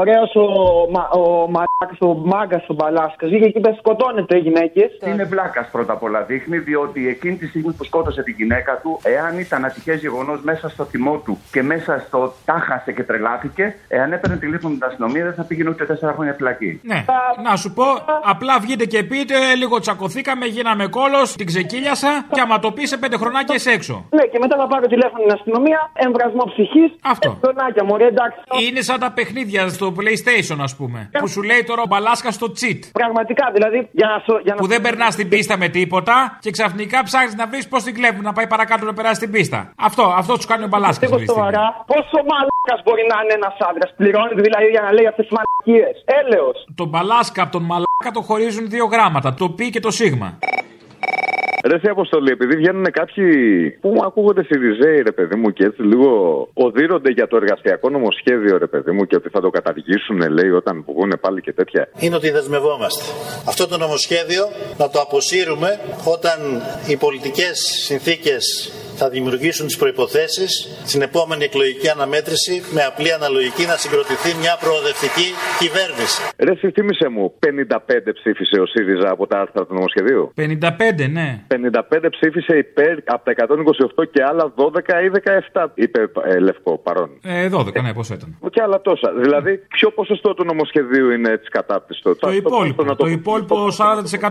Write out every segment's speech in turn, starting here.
Ωραίος ο, μα, ο μαλάκας, ο μάγκας ο Μπαλάσκας. Βγήκε εκεί πέρα σκοτώνεται οι γυναίκες. Είναι βλάκας πρώτα απ' όλα. Δείχνει διότι εκείνη τη στιγμή που σκότωσε τη γυναίκα του, εάν ήταν ατυχές γεγονός μέσα στο θυμό του και μέσα στο τάχασε και τρελάθηκε, εάν έπαιρνε τηλέφωνο την αστυνομία δεν θα πήγαινε ούτε τέσσερα χρόνια φυλακή. Ναι. Να σου πω, απλά βγείτε και πείτε, λίγο τσακωθήκαμε, γίναμε κόλος, την ξεκύλιασα και άμα το πεις σε πέντε χρονάκια είσαι έξω. Ναι, και μετά θα πάρω τηλέφωνο την αστυνομία, εμβρασμό ψυχής. Αυτό. Χρονάκια μου, ρε, εντάξει. Είναι σαν τα παιχνίδια στο PlayStation, ας πούμε. Που σου λέει τώρα ο μπαλάσκας στο cheat. Πραγματικά, δηλαδή, για να, σω- για να Που δεν περνάς την πίστα με τίποτα και ξαφνικά ψάχνεις να βρεις πώς την κλέβουν να πάει παρακάτω να περάσει την πίστα. Αυτό, αυτό τους κάνει ο μπαλάσκας. Λίγο σοβαρά, πόσο μαλάκας μπορεί να είναι ένας άντρας. Πληρώνει δηλαδή για να λέει αυτές τις μαλακίες. Έλεος. Τον μπαλάσκα από τον μαλάκα το χωρίζουν δύο γράμματα. Το πι και το σίγμα. Ρε σε αποστολή, επειδή βγαίνουν κάποιοι που μου ακούγονται Σιριζέοι, ρε παιδί μου, και έτσι λίγο οδύρονται για το εργασιακό νομοσχέδιο, ρε παιδί μου, και ότι θα το καταργήσουν, λέει, όταν βγουν πάλι και τέτοια. είναι ότι δεσμευόμαστε. Αυτό το νομοσχέδιο να το αποσύρουμε όταν οι πολιτικές συνθήκες θα δημιουργήσουν τις προϋποθέσεις στην επόμενη εκλογική αναμέτρηση με απλή αναλογική να συγκροτηθεί μια προοδευτική κυβέρνηση. Ρε συστήμησε μου, 55 ψήφισε ο ΣΥΡΙΖΑ από τα άρθρα του νομοσχεδίου; 55, ναι. 55 ψήφισε υπέρ από τα 128 και άλλα 12 ή 17, είπε ε, Λευκό παρόν. Ε, 12, ναι, πόσο ήταν. Και άλλα τόσα. Δηλαδή, ποιο ποσοστό του νομοσχεδίου είναι τη κατάπτυστο; Το υπόλοιπο. Το υπόλοιπο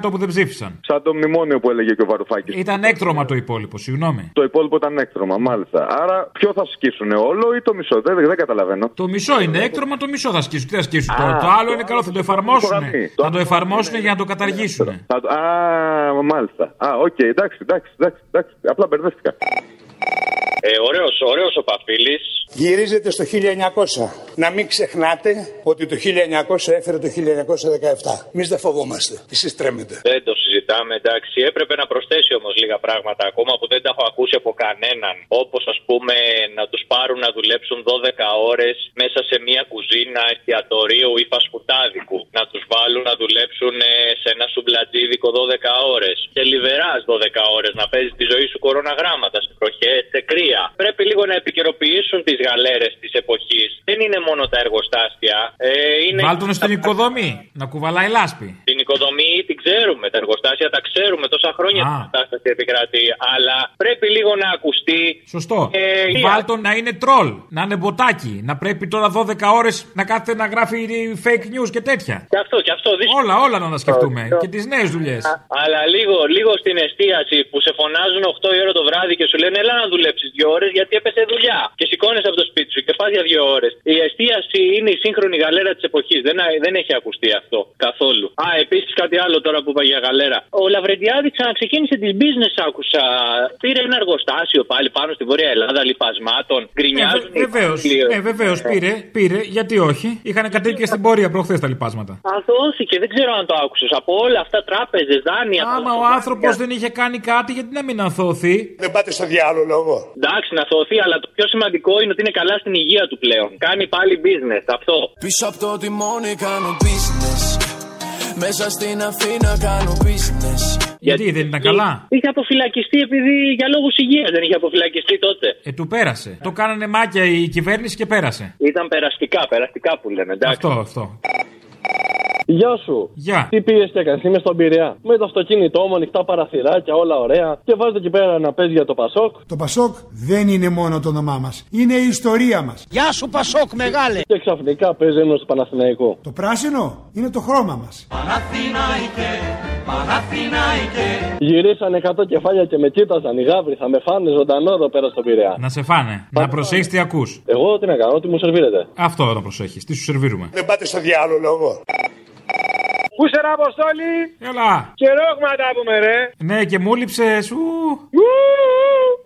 40% που δεν ψήφισαν. Σαν το μνημόνιο που έλεγε και ο Βαρουφάκης. Ήταν έκτρωμα το υπόλοιπο, συγγνώμη. Το υπόλοιπο ήταν έκτρωμα, μάλιστα. Άρα, ποιο θα σκίσουν, όλο ή το μισό. Δεν, δεν καταλαβαίνω. Το μισό είναι έκτρωμα, το μισό θα σκίσουν. Τι θα σκίσουν τώρα. Α, Το άλλο είναι καλό, θα το εφαρμόσουν. υπογραμμή. Θα το εφαρμόσουν για να το καταργήσουν. Θα το- Α, μάλιστα. Α, οκ, εντάξει, εντάξει, εντάξει, εντάξει. Απλά μπερδεύτηκα. Ε, ωραίος, ωραίος ο Παφίλης. Γυρίζετε στο 1900. Να μην ξεχνάτε ότι το 1900 έφερε το 1917. Εμείς δεν φοβόμαστε. Εσείς τρέμετε. Δεν το συζητάμε, εντάξει. Έπρεπε να προσθέσει όμως λίγα πράγματα ακόμα που δεν τα έχω ακούσει από κανέναν. Όπως ας πούμε να τους πάρουν να δουλέψουν 12 ώρες μέσα σε μια κουζίνα εστιατορίου ή φασπουτάδικου. Να τους βάλουν να δουλέψουν ε, σε ένα σουμπλατζίδικο 12 ώρες. Και λιβεράς 12 ώρες να παίζει τη ζωή σου κοροναγράμματα σε προχέ, σε κρύα. Πρέπει λίγο να επικαιροποιήσουν τις γαλέρες της εποχής. Δεν είναι μόνο τα εργοστάσια. Ε, είναι Βάλ τον στην οικοδομή, να κουβαλάει λάσπη. την οικοδομή την ξέρουμε, τα εργοστάσια τα ξέρουμε τόσα χρόνια Α. την κατάσταση επικρατεί. Αλλά πρέπει λίγο να ακουστεί. Σωστό. Ε, Βάλ τον να είναι τρόλ, να είναι μποτάκι. Να πρέπει τώρα 12 ώρες να κάθεται να γράφει fake news και τέτοια. Και αυτό, και αυτό δύσκολο. Όλα, όλα να τα σκεφτούμε. Και τις νέες δουλειές. Αλλά λίγο, λίγο στην εστίαση που σε φωνάζουν 8 η ώρα το βράδυ και σου λένε Έλα να δουλέψεις 2 ώρες γιατί έπεσε δουλειά. Και σηκώνει από το σπίτι σου και πας για 2 ώρες. Η εστίαση είναι η σύγχρονη γαλέρα της εποχής. Δεν, δεν έχει ακουστεί αυτό καθόλου. Α, επίσης κάτι άλλο τώρα που είπα για γαλέρα. Ο Λαβρεντιάδης ξαναξεκίνησε τη business, άκουσα. Πήρε ένα εργοστάσιο πάλι πάνω στη Βόρεια Ελλάδα λιπασμάτων. Γκρινιάζουν. οι Βεβαίως, υπάλληλοι. ναι, βεβαίως πήρε, πήρε, γιατί όχι. Είχαν κατέβει και στην πορεία προχθές τα λοιπάσματα. Αθώθηκε, δεν ξέρω αν το άκουσες. Από όλα αυτά τράπεζες, δάνεια. Άμα ο άνθρωπος δεν είχε κάνει κάτι, γιατί να μην αθώθει. Δεν πάτε στο διάλογο λόγο. Εντάξει, να σωθεί, αλλά το πιο σημαντικό είναι ότι είναι καλά στην υγεία του πλέον. Κάνει πάλι business, αυτό. Πίσω από το τιμόνι κάνω business Μέσα στην Αθήνα κάνω business Γιατί δεν ήταν καλά; Είχε αποφυλακιστεί επειδή για λόγους υγείας δεν είχε αποφυλακιστεί τότε. Ε, του πέρασε. Το κάνανε μάκια η κυβέρνηση και πέρασε. Ήταν περαστικά, περαστικά που λένε, εντάξει. Αυτό, αυτό. Γεια σου. Γεια. Τι πήγες και έκανες, είμαι στον Πειραιά. Με το αυτοκίνητό μου, ανοιχτά παραθυράκια, όλα ωραία. Και βάζετε εκεί πέρα να παίζει για το Πασόκ. Το Πασόκ δεν είναι μόνο το όνομά μας. Είναι η ιστορία μας. Γεια σου Πασόκ μεγάλε. Και ξαφνικά παίζει ένας του Παναθηναϊκού. Το πράσινο είναι το χρώμα μας. Γυρίσανε 100 κεφάλια και με κοίταζαν οι γάβροι. Θα με φάνε ζωντανό εδώ πέρα στον Πειραιά. Να σε φάνε. Να προσέχεις τι ακούς. Εγώ τι να κάνω, τι μου σερβίρετε. Αυτό να προσέχεις. Τι σου σερβίρουμε. Δεν πάτε στο διάλογο λόγο. Πού σε ρε Αποστόλη, Έλα. καιρό έχουμε να τα πούμε ρε. Ναι, και μου λείψε σου.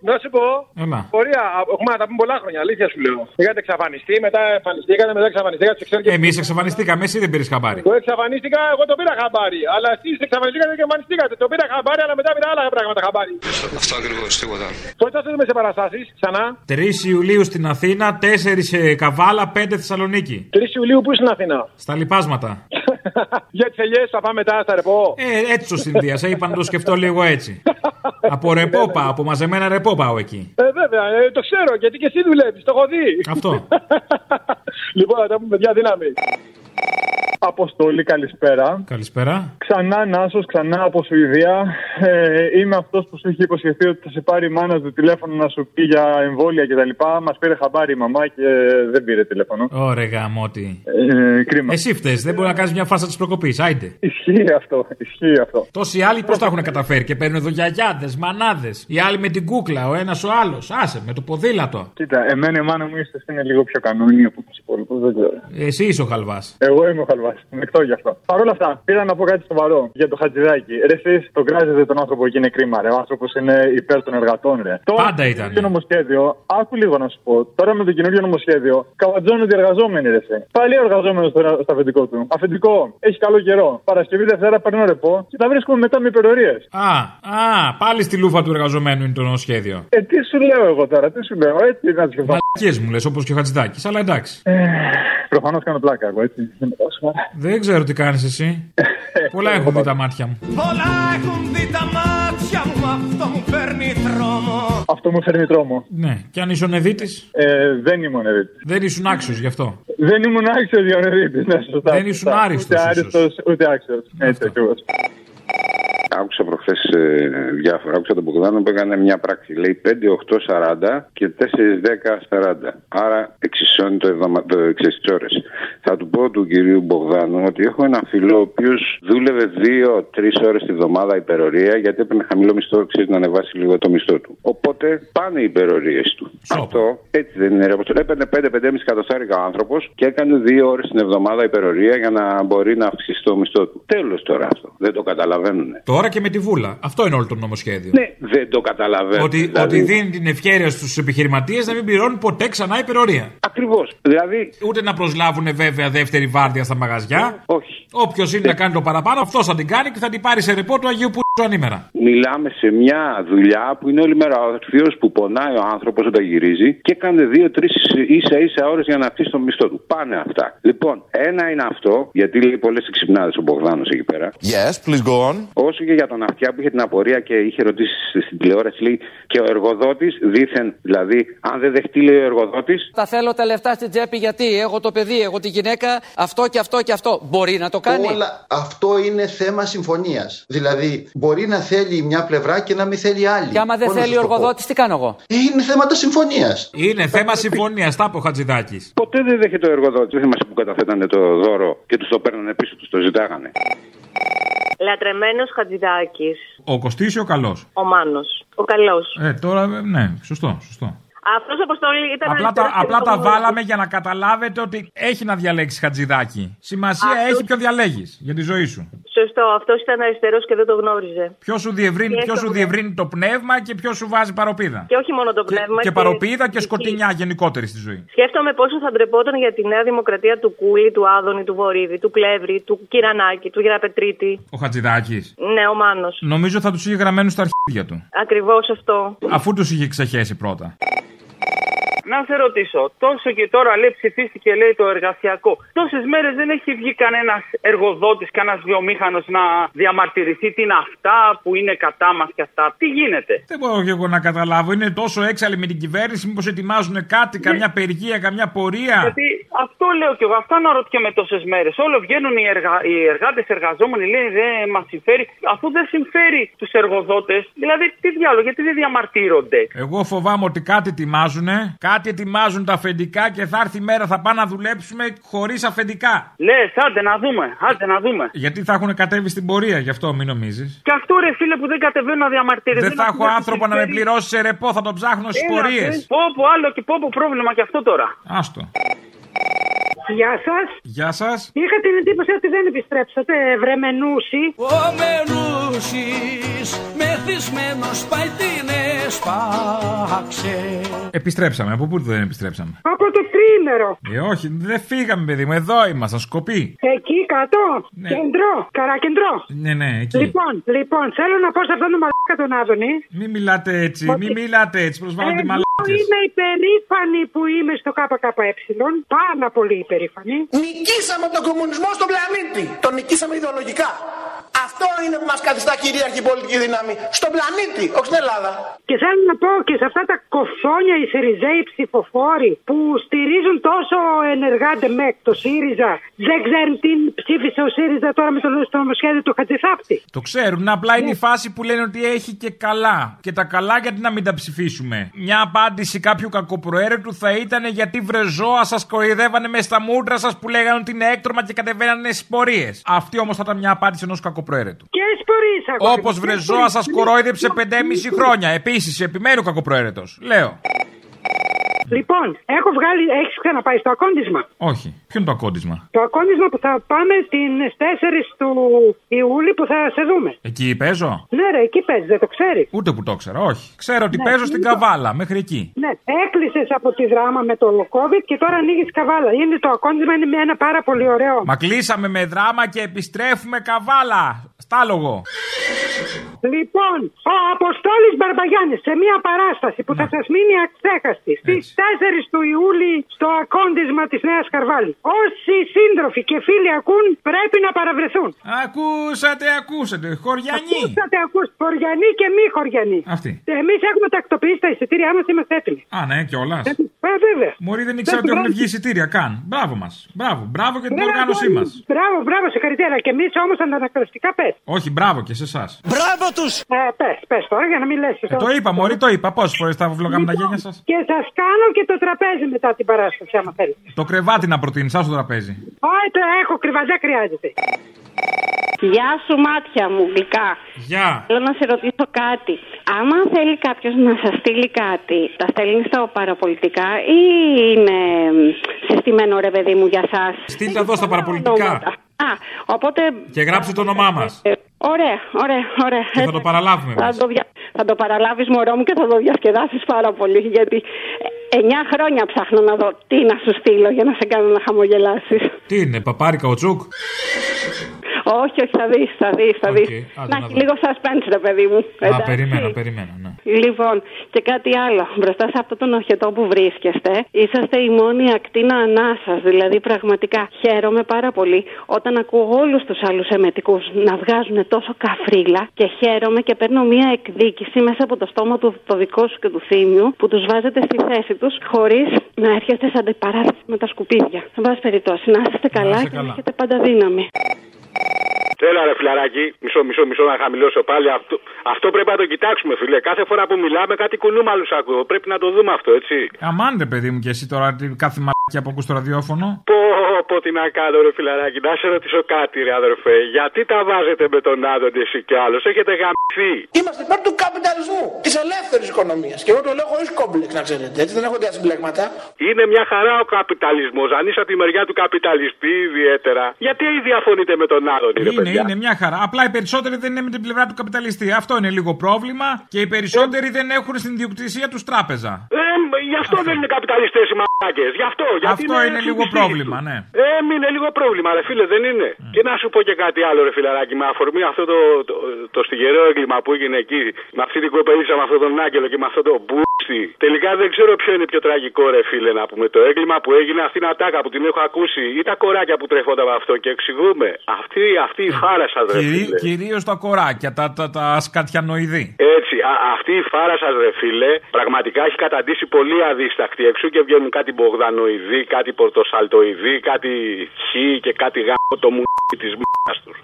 Να σου πω. Έλα. Πορεία, έχουμε να τα πούμε πολλά χρόνια, αλήθεια σου λέω. Είχατε εξαφανιστεί, μετά εμφανιστήκατε, μετά εξαφανιστήκατε. Ξέρω και... Εμείς εξαφανιστήκαμε, εσύ δεν πήρες χαμπάρι. Εγώ εξαφανίστηκα, εγώ το πήρα χαμπάρι. Αλλά εσείς εξαφανιστήκατε και εμφανιστήκατε. Το πήρα χαμπάρι, αλλά μετά πήρα άλλα πράγματα χαμπάρι. Αυτό ακριβώς, τίποτα Πότε θα είστε σε παραστάσεις, ξανά; 3 Ιουλίου στην Αθήνα, 4 σε Καβάλα, 5 Θεσσαλονίκη. 3 Ιουλίου που στην Αθήνα; Στα λοιπάσματα. Για τις ελιές θα πάμε μετά, θα ρεπώ. Ε, έτσι το συνδύασα. Είπα να το σκεφτώ λίγο έτσι. από ρεπό πάω, από μαζεμένα ρεπό πάω εκεί. Ε, βέβαια, ε, το ξέρω γιατί και εσύ δουλεύεις, το έχω δει. Αυτό. λοιπόν, θα τα πούμε, παιδιά, δύναμη. Αποστολή, καλησπέρα. Καλησπέρα. Ξανά Νάσος, ξανά από Σουηδία. Ε, είμαι αυτός που σου είχε υποσχεθεί ότι θα σε πάρει η μάνα του τηλέφωνο να σου πει για εμβόλια κτλ. Μας πήρε χαμπάρι η μαμά και δεν πήρε τηλέφωνο. Ωραία, γαμότι. Ε, κρίμα. Εσύ φταίει, δεν μπορεί να κάνεις μια φάσα της προκοπής. Άιντε. Ισχύει αυτό, ισχύει αυτό. Τόσοι άλλοι πώς τα έχουν καταφέρει και παίρνουν εδώ γιαγιάδες, μανάδες. Οι άλλοι με την κούκλα, ο ένας ο άλλος. Άσε με το ποδήλατο. Κοίτα, εμένα η μάνα μου ίσω είναι λίγο πιο κανόνια από τους υπόλοιπους, δεν ξέρω. Εσύ είσαι ο χαλβάς. Εγώ είμαι ο χαλβάς. Μεκτό γι' αυτό. Παρ' όλα αυτά, πήρα να πω κάτι σοβαρό για το χατζηδάκι. Ρε, εσεί τον κράζετε τον άνθρωπο και είναι κρίμα, ρε. Ο άνθρωπος είναι υπέρ των εργατών, ρε. Πάντα ήταν. Το νομοσχέδιο, άκου λίγο να σου πω. Τώρα με το καινούργιο νομοσχέδιο, καβατζώνονται οι εργαζόμενοι, ρε. σε. Πάλι ο εργαζόμενος στο, στο αφεντικό του. Αφεντικό, έχει καλό καιρό. Παρασκευή Δευτέρα παίρνω ρεπό και τα βρίσκουμε μετά με υπερορίες. Α, α, πάλι στη λούφα του εργαζομένου είναι το νομοσχέδιο. Ε, τι σου λέω εγώ τώρα, τι σου λέω, έτσι να σκεφτώ. Μαλακίε μου λες, όπως και ο Χατζηδάκης, αλλά εντάξει. Προφανώς κάνω πλάκα εγώ, έτσι. Δεν ξέρω τι κάνεις εσύ. Πολλά έχουν δει τα μάτια μου. Πολλά έχουν δει τα μάτια μου, αυτό μου φέρνει τρόμο. Αυτό μου φέρνει τρόμο. Ναι, και αν ήσουν Οδύτη. Ε, δεν ήμουν Οδύτη. Δεν ήσουν άξιος γι' αυτό. Δεν ήμουν άξιος για Οδύτη. Ναι, σωστά. Δεν ήσουν σωστά. άριστος, Ούτε ίσως. άριστος, ούτε άξιος. Έτσι ακριβώς. Άκουσα προχθές διάφορα. Άκουσα τον Μπογδάνο που έκανε μια πράξη. Λέει 5, 8, 40 και 4, 10, 40. Άρα εξισώνει το, εβδομα... το 6 ώρες. Θα του πω του κυρίου Μπογδάνου ότι έχω ένα φιλό ο οποίος δούλευε 2-3 ώρες τη βδομάδα υπερορία γιατί έπαιρνε χαμηλό μισθό, ξέρεις να ανεβάσει λίγο το μισθό του. Οπότε πάνε οι υπερορίες του. Αυτό έτσι δεν είναι. ρε Αποστολή. Έπαιρνε 5-5,5 εκατοστάρικα ο άνθρωπος και έκανε 2 ώρες την εβδομάδα υπερορία για να μπορεί να αυξήσει το μισθό του. Τέλος τώρα αυτό. Δεν το καταλαβαίνουν. Τώρα και με τη βούλα. Αυτό είναι όλο το νομοσχέδιο. Ναι, δεν το καταλαβαίνω. Ότι, Δηλαδή- ότι δίνει την ευκαιρία στους επιχειρηματίες να μην πληρώνουν ποτέ ξανά υπερορία. Ακριβώς. Δηλαδή. Ούτε να προσλάβουν βέβαια δεύτερη βάρδια στα μαγαζιά. Όχι. Όποιος είναι να κάνει το παραπάνω, αυτός θα την κάνει και θα την πάρει σε ρεπό του Αγίου Πού ανήμερα. Μιλάμε σε μια δουλειά που είναι όλη μέρα ο θείος που πονάει ο άνθρωπος όταν γυρίζει και έκανε δύο-τρει ίσα ίσα ώρες για να αυξήσει το μισθό του. Πάνε αυτά. Λοιπόν, ένα είναι αυτό, γιατί λέει πολλές εξυπνάδε ο Μπογδάνος εκεί πέρα. Yes, please go on. Όσο και για τον αυτιά που είχε την απορία και είχε ρωτήσει στην τηλεόραση, λέει και ο εργοδότης δήθεν, δηλαδή, αν δεν δεχτεί, λέει ο εργοδότης, Τα θέλω τα λεφτά στην τσέπη γιατί έχω το παιδί, έχω τη γυναίκα, αυτό και αυτό και αυτό. Μπορεί να το κάνει. Όλα αυτό είναι θέμα συμφωνίας. Δηλαδή, μπορεί να θέλει μια πλευρά και να μην θέλει άλλη. Και άμα δεν Πώς να θέλει σας ο το πω. εργοδότης, τι κάνω εγώ; Ε, Είναι θέματα συμφωνίας. Είναι θέμα συμφωνίας, τα είπε ο Χατζηδάκης. ποτέ δεν δέχεται ο εργοδότης. Δεν θυμάσαι που καταθέτανε το δώρο και τους το παίρνανε πίσω, τους το ζητάγανε. Λατρεμένος Χατζηδάκης. Ο Κωστής ή ο καλός; Ο Μάνος. Ο καλός. Ε, τώρα ε, ναι, σωστό, σωστό. Αυτός αποστολή ήταν. Απλά τα, αριστερός και απλά δεν τα το γνώριζε. βάλαμε για να καταλάβετε ότι έχει να διαλέξει χατζηδάκι. Σημασία Αυτό- έχει ποιο διαλέγεις για τη ζωή σου. Σωστό. Αυτός ήταν αριστερός και δεν το γνώριζε. Ποιος σου διευρύνει, Και ποιος σου το- διευρύνει το πνεύμα και ποιος σου βάζει παροπίδα; Και όχι μόνο το πνεύμα. Και παροπίδα και σκοτεινιά γενικότερη στη ζωή. Σκέφτομαι πόσο θα ντρεπόταν για τη Νέα Δημοκρατία του Κούλη, του Άδωνη, του Βορύδη, του Κλεύρη, του Κυρανάκη, του Γεραπετρίτη. Ο Χατζηδάκης. Ναι, ο Μάνος. Νομίζω θα τους είχε γραμμένους στα αρχίδια του. Ακριβώς αυτό. Αφού τους είχε ξεχέσει πρώτα. Να σε ρωτήσω, τόσο και τώρα λέει ψηφίστηκε λέει το εργασιακό. Τόσες μέρες δεν έχει βγει κανένας εργοδότης, κανένας βιομήχανος να διαμαρτυρηθεί τι είναι αυτά που είναι κατά μας και αυτά. Τι γίνεται; Δεν μπορώ και εγώ να καταλάβω. Είναι τόσο έξαλλοι με την κυβέρνηση, μήπως ετοιμάζουν κάτι, καμιά περγία, καμιά πορεία; Γιατί αυτό λέω κι εγώ, αυτά αναρωτιέμαι τόσες μέρες. Όλο βγαίνουν οι, εργα... οι εργάτες, εργαζόμενοι, λένε δεν μας συμφέρει, αφού δεν συμφέρει τους εργοδότες. Δηλαδή, τι διάλογο, γιατί δεν διαμαρτύρονται; Εγώ φοβάμαι ότι κάτι ετοιμάζουν, κάτι ετοιμάζουν τα αφεντικά και θα έρθει η μέρα θα πάνε να δουλέψουμε χωρίς αφεντικά. Λε, άντε να δούμε, άντε να δούμε. Γιατί θα έχουν κατέβει στην πορεία, γι' αυτό μην νομίζεις. Και αυτό ρε φίλε που δεν κατεβαίνουν να διαμαρτυρηθούν. Δεν θα έχω άνθρωπο να με πληρώσει σε ρεπό, θα το ψάχνω στις πορείες. Πω, πω, άλλο και πω, πω πρόβλημα και αυτό τώρα. Άστο. Γεια σας. Γεια σας. Είχα την εντύπωση ότι δεν επιστρέψατε, βρεμενούσι. Ο Μενούσης μεθυσμένος πάει την έσπαξε Επιστρέψαμε. Από πού δεν επιστρέψαμε; Από το τρίμηνο νερό. Ε, όχι, δεν φύγαμε, παιδί μου, εδώ ήμασταν, σκοπή. Εκεί κάτω, κεντρό, καρακεντρό. Ναι, ναι, εκεί. Λοιπόν, λοιπόν, θέλω να πω σε αυτόν τον μαλάκα τον Άδωνη. Μην μιλάτε έτσι, μην μιλάτε έτσι, προσβάλλονται οι Εγώ μαλάκες. είμαι υπερήφανη που είμαι στο ΚΚΕ. Πάρα πολύ υπερήφανη. Νικήσαμε τον κομμουνισμό στον πλανήτη. Τον νικήσαμε ιδεολογικά. Αυτό είναι που μας καθιστά κυρίαρχη πολιτική δύναμη. Στον πλανήτη, όχι στην Ελλάδα. Και θέλω να πω και σε αυτά τα κοφόνια οι Σιριζέοι ψηφοφόροι που στηρίζουν τόσο ενεργά ΜΕΚ το ΣΥΡΙΖΑ, δεν ξέρουν τι ψήφισε ο ΣΥΡΙΖΑ τώρα με το, στο νομοσχέδιο του Χατζηθάπτη. Το ξέρουν, απλά είναι η φάση που λένε ότι έχει και καλά. Και τα καλά γιατί να μην τα ψηφίσουμε. Μια απάντηση κάποιου κακοπροαίρετου θα ήταν γιατί βρεζόα σας κοροϊδεύανε μες στα μούτρα σας που λέγανε ότι είναι έκτρωμα και κατεβαίνανε στις πορείες. Αυτή όμως θα ήταν μια απάντηση ενός κακοπροαίρετου. Και σπορείς αγόρι μου, Όπως και βρεζόα σας σπορείς. κορόιδεψε 5,5 χρόνια. Επίσης, επιμένω κακοπροαίρετος. Λέω. Λοιπόν, έχω βγάλει, έχεις ξαναπάει στο ακόντισμα; Όχι. Ποιο είναι το ακόντισμα; Το ακόντισμα που θα πάμε την 4 του Ιούλη που θα σε δούμε. Εκεί παίζω; Ναι, ρε, εκεί παίζεις, δεν το ξέρει. Ούτε που το ξέρω, όχι. Ξέρω ότι Ναι, παίζω στην λοιπόν. καβάλα, μέχρι εκεί. Ναι, έκλεισες από τη δράμα με το COVID και τώρα ανοίγεις καβάλα. Είναι το ακόντισμα, είναι με ένα πάρα πολύ ωραίο. Μα κλείσαμε με δράμα και επιστρέφουμε καβάλα. Στάλογο. Λοιπόν, ο Αποστόλης Μπαρμπαγιάννης σε μια παράσταση που θα σας μείνει αξέχαστη στις 4 του Ιούλη στο ακόντισμα της Νέας Καρβάλη. Όσοι σύντροφοι και φίλοι ακούν πρέπει να παραβρεθούν. Ακούσατε, ακούσατε. Χωριανοί. Ακούσατε, ακούσατε. Χωριανοί και μη χωριανοί. Αυτή. Εμείς έχουμε τακτοποιήσει τα εισιτήριά μας, είμαστε έτοιμοι. Α, ναι, κιόλας. Ε, βέβαια. Μωρή δεν ήξερα ότι έχουν βγει εισιτήρια καν. Μπράβο μας. Μπράβο, μπράβο για την Μπράβο, οργάνωσή μας. Μπράβο, μπράβο, συγχαρητήρια. Και εμείς όμως αναγκαστικά πες. Όχι, μπράβο και σε εσάς. Μπράβο τους! Ε, πες, πες τώρα για να μην λες. Ε, το είπα, Μωρή, το είπα. Πόσες φορές τα βλογάμε τα γένια σας; Και σας κάνω και το τραπέζι μετά την παράσταση, άμα θέλετε. Το κρεβάτι να προτείνεις, σα το τραπέζι. Όχι, το έχω κρυβά, δεν χρειάζεται. Γεια σου, μάτια μου, γλυκά. Γεια. Θέλω να σε ρωτήσω κάτι. Άμα θέλει κάποιος να σας στείλει κάτι, τα στέλνει στα παραπολιτικά ή είναι συστημένο ρε παιδί μου για εσά. Στείλτε εδώ στα παραπολιτικά. Α, οπότε. Και γράψτε το όνομά μας. Ε, Ωραία, ωραία, ωραία. Και θα το παραλάβουμε Θα εμείς. το, δια... θα το παραλάβεις μωρό μου και θα το διασκεδάσεις πάρα πολύ γιατί ε, εννιά χρόνια ψάχνω να δω τι να σου στείλω για να σε κάνω να χαμογελάσεις. Τι είναι, παπάρι καουτσούκ. Όχι, όχι, θα δεις, θα δεις, θα δεις. άντε Να να έχει δω. λίγο suspense ρε παιδί μου. Α, εντάξει. περιμένω, περιμένω, ναι. Λοιπόν, και κάτι άλλο. Μπροστά σε αυτόν τον οχετό που βρίσκεστε, είσαστε η μόνη ακτίνα ανάσας. Δηλαδή, πραγματικά χαίρομαι πάρα πολύ όταν ακούω όλους τους άλλους εμετικούς να βγάζουν τόσο καφρίλα και χαίρομαι και παίρνω μία εκδίκηση μέσα από το στόμα του το δικό σου και του θύμιου που τους βάζετε στη θέση τους χωρίς να έρχεστε σε αντιπαράθεση με τα σκουπίδια. Εν πάση περιπτώσει, να είστε καλά είστε και να καλά. έχετε πάντα δύναμη. Έλα ρε φιλαράκι, μισό, μισό, μισό να χαμηλώσω πάλι. Αυτό, αυτό πρέπει να το κοιτάξουμε, φίλε. Κάθε φορά που μιλάμε κάτι κουνούμαλους ακούω. Πρέπει να το δούμε αυτό, έτσι. Αμάν ρε παιδί μου και εσύ τώρα τι- κάθε μαλακιά που ακούς στο ραδιόφωνο. Πω, πω, τι να κάνω, ρε φιλαράκι. Να σε ρωτήσω κάτι, ρε αδερφέ. Γιατί τα βάζετε με τον Άδωνη εσύ κι άλλος; Έχετε γαμηθεί. Είμαστε υπέρ του καπιταλισμού, της ελεύθερης οικονομίας. Και εγώ το λέω χωρίς κόμπλεξ, να ξέρετε. Έτσι δεν έχω τέτοια συμπλέγματα. Είναι μια χαρά ο καπιταλισμός. Αν είσαι από τη μεριά του καπιταλιστή, ιδιαίτερα. Γιατί διαφωνείτε με τον Άδωνη, ρε Είναι, παιδιά. είναι μια χαρά. Απλά οι περισσότεροι δεν είναι με την πλευρά του καπιταλιστή. Αυτό είναι λίγο πρόβλημα και οι περισσότεροι δεν έχουν στην ιδιοκτησία τους τράπεζα. Ε, γι' αυτό δεν είναι καπιταλιστές οι μαλάκες. Γι' αυτό. Γιατί Αυτό είναι λίγο στην πρόβλημα, ναι. Ε, είναι λίγο πρόβλημα, ρε φίλε, δεν είναι. Και να σου πω και κάτι άλλο, ρε φιλαράκι, με αφορμή αυτό το, το, το, στιγερό έγκλημα που έγινε εκεί, με αυτή την κοπελίτσα, με αυτόν τον Άγγελο και με αυτό το μπούστι. Τελικά δεν ξέρω ποιο είναι πιο τραγικό, ρε φίλε, να πούμε. Το έγκλημα που έγινε, αυτή την ατάκα που την έχω ακούσει, ή τα κοράκια που τρέφονταν με αυτό και εξηγούμε. Αυτή, αυτή η φάρα σα, ρε Κυρί, φίλε. Κυρίως τα κοράκια, τα, τα, τα σκατιανοειδή. Έτσι, α, αυτή η φάρα σα, ρε φίλε, πραγματικά έχει καταντήσει πολύ αδίστακτη εξού και βγαίνουν κάτι Μπογδανοειδή, κάτι Πορτοσαλτοειδή, κάτι Χ και κάτι γάμο το μου της μ***α τους.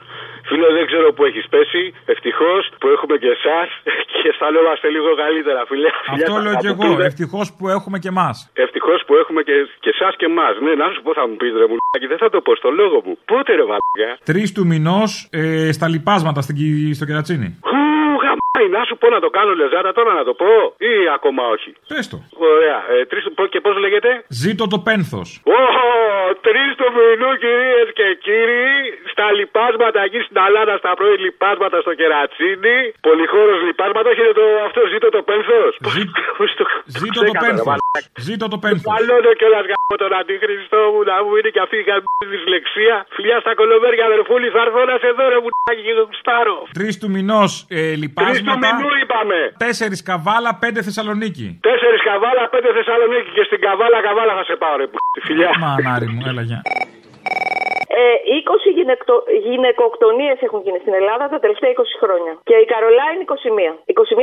Φίλε, δεν ξέρω που έχεις πέσει. Ευτυχώς που έχουμε και εσάς και αισθανόμαστε λίγο καλύτερα, φίλε. Αυτό λέω κι εγώ. Ευτυχώς που έχουμε και εμάς. Ευτυχώς που έχουμε και, και εσάς και εμάς. Ναι, να σου πω, θα μου πεις ρε μου, δεν θα το πω στο λόγο μου. Πότε ρε βαλιά. Τρεις του μηνός ε, στα λοιπάσματα στην, Κι- στο κερατσίνη. Ου, γαμά να σου πω να το κάνω λεζάρα τώρα να το πω ή ακόμα όχι. Πες το. Ωραία. Ε, τρεις, πω- και πώ λέγεται. Ζήτω το πένθο. Ω, τρει του μηνού κυρίε και κύριοι, στα λοιπάσματα εκεί στην Ελλάδα, στα πρώην λοιπάσματα στο κερατσίνι. Πολυχώρο λοιπάσματα, έχετε το αυτό, ζήτω το πένθο. Ζήτω το πένθο. Ζήτω το πένθο. Μαλώνω κιόλα γάμο τον αντίχριστό μου να μου είναι και αυτή η γαμμένη δυσλεξία. Φιλιά στα κολομέρια, αδερφούλη, θα έρθω να σε δω, ρε μουνάκι και το κουστάρω. Τρει του μηνό ε, Τρει του λοιπάσματα. μηνού είπαμε; Τέσσερις καβάλα, πέντε Θεσσαλονίκη. Τέσσερις καβάλα, πέντε Θεσσαλονίκη και στην καβάλα, καβάλα θα σε πάω, ρε που. Φιλιά. Μανάρι μου, έλα γεια. Ε, 20 γυναικο... γυναικοκτονίες έχουν γίνει στην Ελλάδα τα τελευταία 20 χρόνια. Και η Καρολά είναι 21.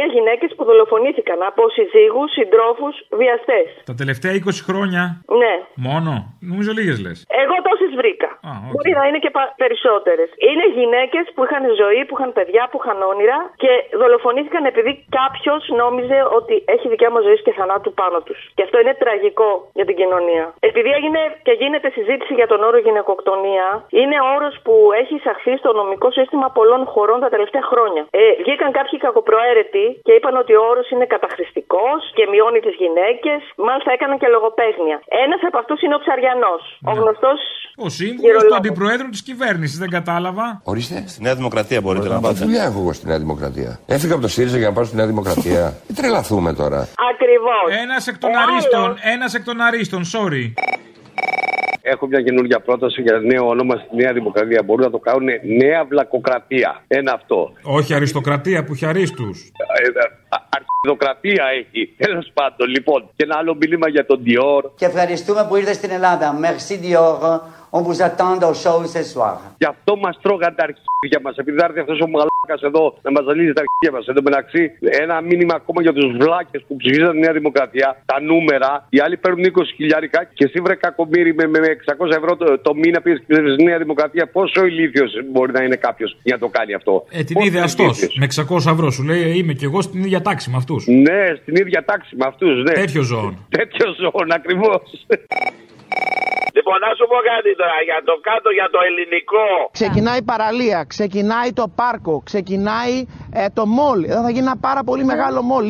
21 γυναίκες που δολοφονήθηκαν από συζύγους, συντρόφους, βιαστές. Τα τελευταία 20 χρόνια; Ναι. Μόνο; Νομίζω λίγες λες. Εγώ τόσες βρήκα. Μπορεί να είναι και περισσότερες. Είναι γυναίκες που είχαν ζωή, που είχαν παιδιά, που είχαν όνειρα και δολοφονήθηκαν επειδή κάποιος νόμιζε ότι έχει δικαίωμα ζωής και θανάτου πάνω τους. Και αυτό είναι τραγικό για την κοινωνία. Επειδή έγινε και γίνεται συζήτηση για τον όρο γυναικοκτονία, είναι όρος που έχει εισαχθεί στο νομικό σύστημα πολλών χωρών τα τελευταία χρόνια. Ε, βγήκαν κάποιοι κακοπροαίρετοι και είπαν ότι ο όρος είναι καταχρηστικός και μειώνει τις γυναίκες. Μάλιστα έκαναν και λογοπαίγνια. Ένας από αυτούς είναι ο Ψαριανός. Ο γνωστός Ο σύμβουλος του αντιπροέδρου της κυβέρνησης, δεν κατάλαβα. Ορίστε. Στη Νέα Δημοκρατία μπορείτε να πάτε. Δουλειά έχω εγώ στη Νέα Δημοκρατία; Έφυγα από το ΣΥΡΙΖΑ για να πάω στη Νέα Δημοκρατία. Μην τρελαθούμε τώρα. Ακριβώς. Ένας εκ των αρίστων, ένας εκ των αρίστων, sorry. Έχω μια καινούργια πρόταση για νέο όνομα στη Νέα Δημοκρατία. Μπορούν να το κάνουν Νέα Βλακοκρατία. Ένα αυτό. Όχι αριστοκρατία που έχει αρίστους. Ε, α- Αρχιδοκρατία έχει. Τέλος πάντων, λοιπόν. Και ένα άλλο μήνυμα για τον Dior. Και ευχαριστούμε που ήρθες στην Ελλάδα. Merci Dior. On vous attend au show ce soir. Γι' αυτό μας τρώγαν τα αρχίδια μας. Επειδή θα έρθει αυτός ο μαλάκα εδώ να μας ζαλίζει τα αρχίδια μας. Εν τω μεταξύ, ένα μήνυμα ακόμα για τους βλάκες που ψηφίζαν τη Νέα Δημοκρατία. Τα νούμερα. Οι άλλοι παίρνουν 20 χιλιάρικα και εσύ βρε κακομίρι με, με 600 ευρώ το, το μήνα πήγε στη Νέα Δημοκρατία. Πόσο ηλίθιος μπορεί να είναι κάποιος για να το κάνει αυτό; Ε, την Πόσο είδε αυτό. ηλίθιος; Με 600 ευρώ σου λέει είμαι κι εγώ στην ίδια τάξη με αυτούς. Ναι, στην ίδια τάξη με αυτούς. Ναι. Τέτοιο ζώο. Τέτοιο ζώο, ακριβώς. Λοιπόν, να σου πω κάτι τώρα για το κάτω, για το ελληνικό. Ξεκινάει η παραλία, ξεκινάει το πάρκο, ξεκινάει ε, το μόλ. Εδώ θα γίνει ένα πάρα πολύ μεγάλο μόλ,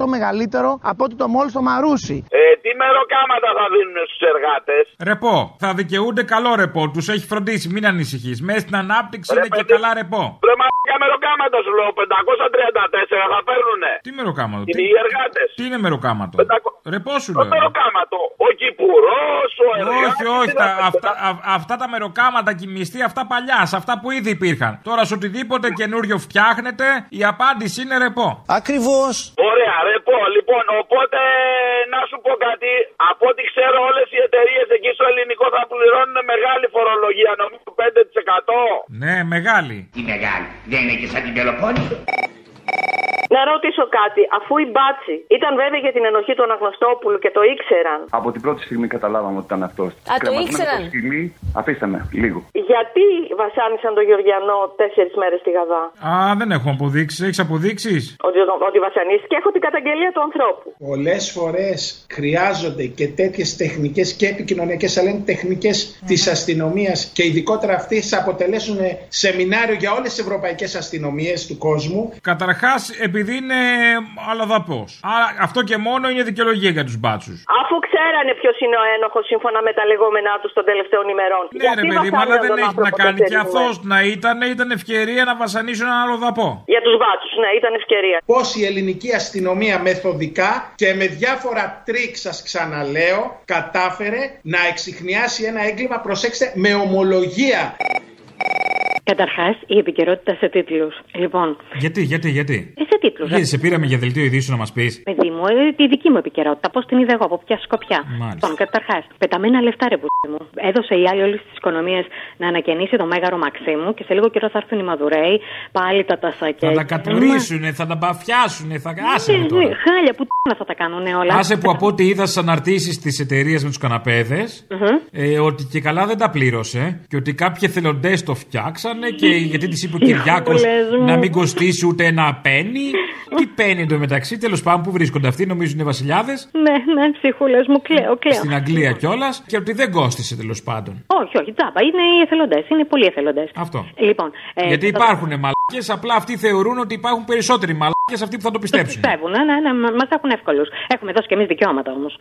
20% μεγαλύτερο από ότι το μόλ στο Μαρούσι. Ε, τι μεροκάματα θα δίνουν στους εργάτες; Ρεπό. Θα δικαιούνται καλό ρεπό. Τους έχει φροντίσει, μην ανησυχείς. Μέσα στην ανάπτυξη είναι και καλά ρεπό. Ρε μαλάκα μεροκάματα σου λέω, 534 θα παίρνουνε. Τι μεροκάματο. Είναι Τι, οι εργάτες. τι είναι μεροκάματο; Ρεπό σου Το λέω. μεροκάματο. Ο κυπουρός, ο εργάτης. Όχι, όχι. τα- αυτά, α- αυτά τα μεροκάματα και οι μισθοί, αυτά παλιά, σε αυτά που ήδη υπήρχαν. Τώρα σε οτιδήποτε καινούριο φτιάχνετε, η απάντηση είναι ρεπό. Ακριβώς. Ωραία, ρε πω. Λοιπόν, οπότε να σου πω κάτι. Από ό,τι ξέρω, όλες οι εταιρείες εκεί στο ελληνικό θα πληρώνουν μεγάλη φορολογία, νομίζω 5%. Ναι, μεγάλη. Τι μεγάλη, δεν είναι και σαν την Πελοπόννησο. Να ρωτήσω κάτι. Αφού οι μπάτσι ήταν βέβαια για την ενοχή του Αναγνωστόπουλου και το ήξεραν, Από την πρώτη στιγμή καταλάβαμε ότι ήταν αυτός. το ήξεραν. Αφήστε με, λίγο. γιατί βασάνισαν τον Γεωργιανό τέσσερις μέρες στη Γαδά. Α, δεν έχω αποδείξεις. Έχεις αποδείξεις; Ότι, ότι βασανίστηκε, έχω την καταγγελία του ανθρώπου. Πολλές φορές χρειάζονται και τέτοιες τεχνικές και επικοινωνιακές, αλλά είναι τεχνικές της αστυνομίας και ειδικότερα αυτές θα αποτελέσουν σεμινάριο για όλες τις ευρωπαϊκές αστυνομίες του κόσμου. Καταρχάς, επειδή είναι αλλοδαπό. Άρα αυτό και μόνο είναι δικαιολογία για τους μπάτσους. Αφού ξέρανε ποιος είναι ο ένοχος σύμφωνα με τα λεγόμενά τους των τελευταίων ημερών. Ναι, ρε παιδί μου, αλλά δεν έχει να κάνει. Και αυτό να ήταν, ήταν ευκαιρία να βασανίσουν έναν αλλοδαπό. Για τους μπάτσους, ναι, ήταν ευκαιρία. Πώς η ελληνική αστυνομία μεθοδικά και με διάφορα τρικ, σας ξαναλέω, κατάφερε να εξιχνιάσει ένα έγκλημα, προσέξτε, με ομολογία. Καταρχάς, η επικαιρότητα σε τίτλους. Λοιπόν, Γιατί, γιατί, γιατί; ε, σε τίτλους. Γιατί σε πήραμε για δελτίο ειδήσεων να μας πεις. Παιδί μου, ε, τη δική μου επικαιρότητα. Πώς την είδα εγώ, από ποια σκοπιά. Μάλιστα. Λοιπόν, καταρχάς, πεταμένα λεφτά ρε πούστη μου. Έδωσε η άλλη όλης τη οικονομία να ανακαινήσει το μέγαρο Μαξίμου και σε λίγο καιρό θα έρθουν οι Μαδουρέοι, πάλι τα τασάκια. Θα τα κατουρίσουνε, θα τα μπαφιάσουνε, θα. Άσε με Ναι, τώρα. ναι, χάλια που τ***να θα τα κάνουν όλα. Άσε που από ό,τι είδα στι αναρτήσει της εταιρείας με τους καναπέδες, ε, ότι και καλά δεν τα πλήρωσε και ότι κάποιοι εθελοντές το φτιάξανε και γιατί της είπε ο Κυριάκος Ψυχούλες μου. να μην κοστίσει ούτε ένα πένι. Τι πένι εντωμεταξύ, τέλος πάντων που βρίσκονται αυτοί, νομίζουν είναι βασιλιάδες. Ναι, ναι, ψυχούλες μου, κλαίω, κλαίω. Στην Αγγλία κιόλας και ότι δεν κόστησε τέλος πάντων. Όχι, όχι, τζάμπα. Είναι οι εθελοντές. Είναι πολλοί εθελοντές. Αυτό. Λοιπόν, ε, Γιατί θα- υπάρχουν μαλάκε απλά αυτοί θεωρούν ότι υπάρχουν περισσότεροι μαλάκε αυτοί που θα το πιστέψουν. Πιστεύουν, ναι, ναι, ναι μα έχουν εύκολους. Έχουμε δώσει και εμείς δικαιώματα όμως.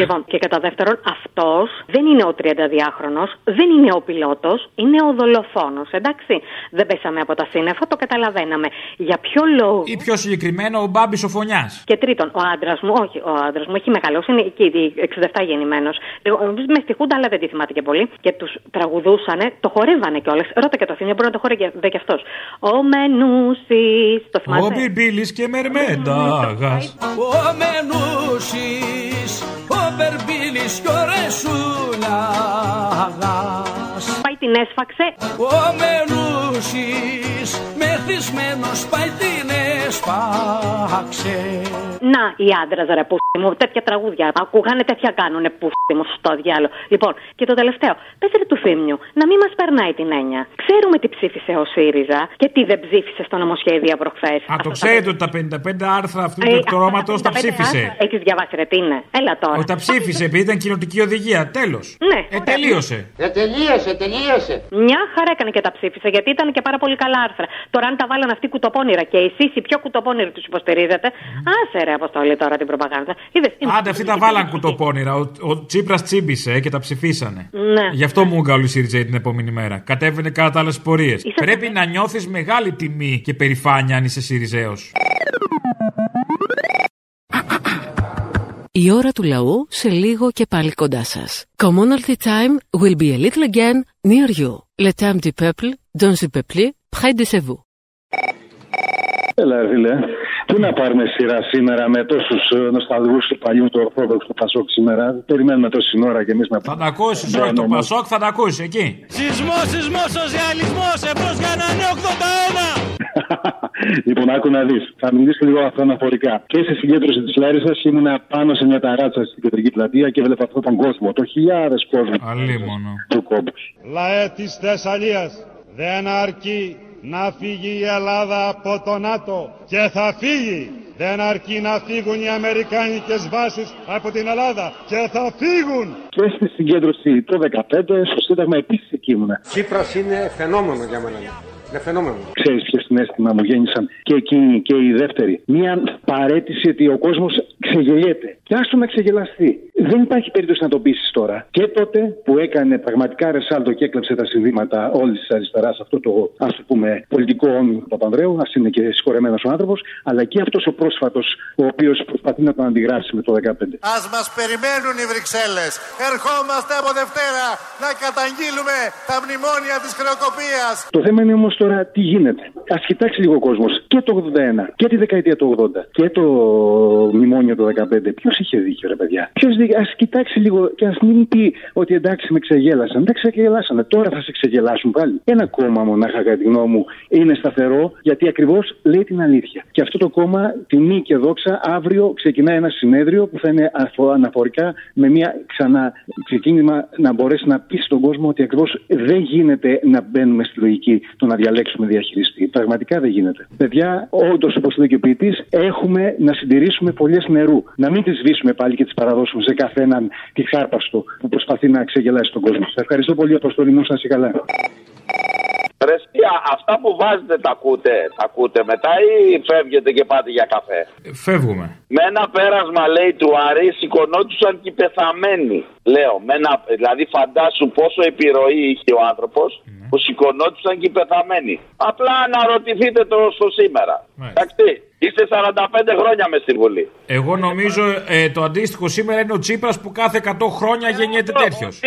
Λοιπόν, και κατά δεύτερον, αυτός δεν είναι ο 32χρονο, δεν είναι ο πιλότος, είναι ο δολοφόνος. Εντάξει, δεν πέσαμε από τα σύννεφα, το καταλαβαίναμε. Για ποιο λόγο. Ή πιο συγκεκριμένο, ο Μπάμπης ο Φωνιάς. Και τρίτον, ο άντρας μου, όχι, ο άντρας μου έχει μεγαλώσει, είναι εκεί, 67 γεννημένος. Με στη Χούντα, αλλά δεν τη θυμάται και πολύ. Και τους τραγουδούσανε, το χορεύανε κιόλας. Ρώτα και το Αθήνα, μπορεί να το χορεύει και αυτός. Ο Μενούσης. Το θυμάται. Ο Μπιμπίλης και Μερμένταγα. Ο Μενούση. Ο Μπερμπίλη και ο Ρεσούλα. Πάει την έσφαξε. Ο Μενούση. Μεθυσμένος πάει την έσφαξε. Να, οι άντρες ρε πούστη μου, τέτοια τραγούδια. Ακούγανε τέτοια κάνουνε πούστη μου στο διάλογο. Λοιπόν, και το τελευταίο. Πες του Θήμιου, να μην μας περνάει την έννοια. Ξέρουμε τι ψήφισε ο ΣΥΡΙΖΑ και τι δεν ψήφισε στο νομοσχέδιο προχθές. Α, το ξέρετε ότι τα 55 άρθρα αυτού του εκτορώματο τα ψήφισε. Έχεις διαβάσει, ρε, τι είναι. Έλα τώρα. Ότι τα ψήφισε επειδή ήταν κοινοτική οδηγία. Τέλος. Ναι. Ε, τελείωσε. Ε, τελείωσε, τελείωσε. Μια χαρά έκανε και τα ψήφισε γιατί ήταν και πάρα πολύ καλά άρθρα. Τώρα, αν τα βάλαν αυτοί κουτοπώνυρα και εσείς οι πιο κουτοπώνυροι τους υποστηρίζετε, άσε ρε αποστολή τώρα την προπαγάνδα. Είδες, Άντε, αυτοί τα βάλαν κουτοπώνυρα. Ο, ο Τσίπρας τσίμπησε και τα ψηφίσανε. Ναι. Γι' αυτό μου έκανε η ΣΥΡΙΖΑ την επόμενη μέρα. Κατέβαινε κατά άλλες πορείες. Πρέπει να νιώθεις μεγάλη τιμή και περηφάνεια αν είσαι ΣΥΡΙΖΑΕΟ. Η ώρα του λαού σε λίγο και πάλι κοντά σας. Commonalty time will be a little again near you. Le temps du peuple, dans le peuple, près de vous. Έλα, φίλε. Πού να πάρουμε σειρά σήμερα με τόσους νοσταλγούς του παλιούς του Ορθόδοξου Πασόκ σήμερα; Περιμένουμε τόση ώρα και εμείς να Θα τα ακούσεις, όχι το Πασόκ, θα τα ακούσεις εκεί. Σεισμός, σεισμός, σοσιαλισμός, εμπρός για να είναι 81! λοιπόν, άκου να δεις. Θα μιλήσω λίγο αυτοαναφορικά. Και στη συγκέντρωση της Λάρισας ήμουνα πάνω σε μια ταράτσα στην κεντρική πλατεία και έβλεπα αυτόν τον κόσμο. Το χιλιάδες κόσμο. Αλίμονο. Του κόμπους. Λαέ της Θεσσαλίας δεν αρκεί να φύγει η Ελλάδα από το ΝΑΤΟ και θα φύγει. Δεν αρκεί να φύγουν οι Αμερικάνικες βάσεις από την Ελλάδα και θα φύγουν. Και στη συγκέντρωση το 2015 στο Σύνταγμα επίσης εκεί ήμουνα. Τσίπρας είναι φαινόμενο για μένα. Είναι φαινόμενο. Ξέρει ποιο συνέστημα μου γέννησαν και εκείνη και η δεύτερη. Μία παρέτηση ότι ο κόσμος ξεγελιέται. Και άστο να ξεγελαστεί. Δεν υπάρχει περίπτωση να το πείσει τώρα. Και τότε που έκανε πραγματικά ρεσάλτο και έκλεψε τα συνδύματα όλης της αριστεράς, αυτό το ας το πούμε πολιτικό όνειρο του Παπανδρέου, ας είναι και συγχωρεμένος ο άνθρωπος, αλλά και αυτός ο πρόσφατος, ο οποίος προσπαθεί να τον αντιγράψει με το 2015. Α μας περιμένουν οι Βρυξέλλες. Ερχόμαστε από Δευτέρα να καταγγείλουμε τα μνημόνια της χρεοκοπίας. Το θέμα είναι όμως τώρα τι γίνεται. Α κοιτάξει λίγο ο κόσμος και το 81 και τη δεκαετία του 80 και το μνημόνιο το 15. Ποιος είχε δίκιο, ρε παιδιά; Ποιος δίκιο. Α κοιτάξει λίγο και ας μην πει ότι εντάξει με ξεγέλασαν. Δεν ξεγελάσανε. Τώρα θα σε ξεγελάσουν πάλι. Ένα κόμμα μονάχα, κατά τη γνώμη μου, είναι σταθερό γιατί ακριβώς λέει την αλήθεια. Και αυτό το κόμμα, τιμή και δόξα, αύριο ξεκινάει ένα συνέδριο που θα είναι αναφορικά με μια ξανά ξεκίνημα να μπορέσει να πει στον κόσμο ότι ακριβώς δεν γίνεται να μπαίνουμε στη λογική το να διαλέξουμε διαχειριστή. Πραγματικά δεν γίνεται. Παιδιά, όντως, όπως λέει και ο ποιητής, έχουμε να συντηρήσουμε πολλές νερού. Να μην τις σβήσουμε πάλι και τις παραδώσουμε σε καθέναν τη χάρπαστο που προσπαθεί να ξεγελάσει τον κόσμο. Σα ευχαριστώ πολύ, Αποστολή μου, σας καλά. Ρεσία, αυτά που βάζετε τα ακούτε, τα ακούτε μετά ή φεύγετε και πάτε για καφέ; Φεύγουμε. Με ένα πέρασμα λέει του Άρη σηκωνόντουσαν και οι πεθαμένοι. Λέω, με ένα, δηλαδή φαντάσου πόσο επιρροή είχε ο άνθρωπος που σηκωνόντουσαν και οι πεθαμένοι. Απλά αναρωτηθείτε το στο σήμερα. Εντάξει. Είστε 45 χρόνια μες στη Βουλή. Εγώ νομίζω ε, το αντίστοιχο σήμερα είναι ο Τσίπρας που κάθε 100 χρόνια γεννιέται τέτοιος.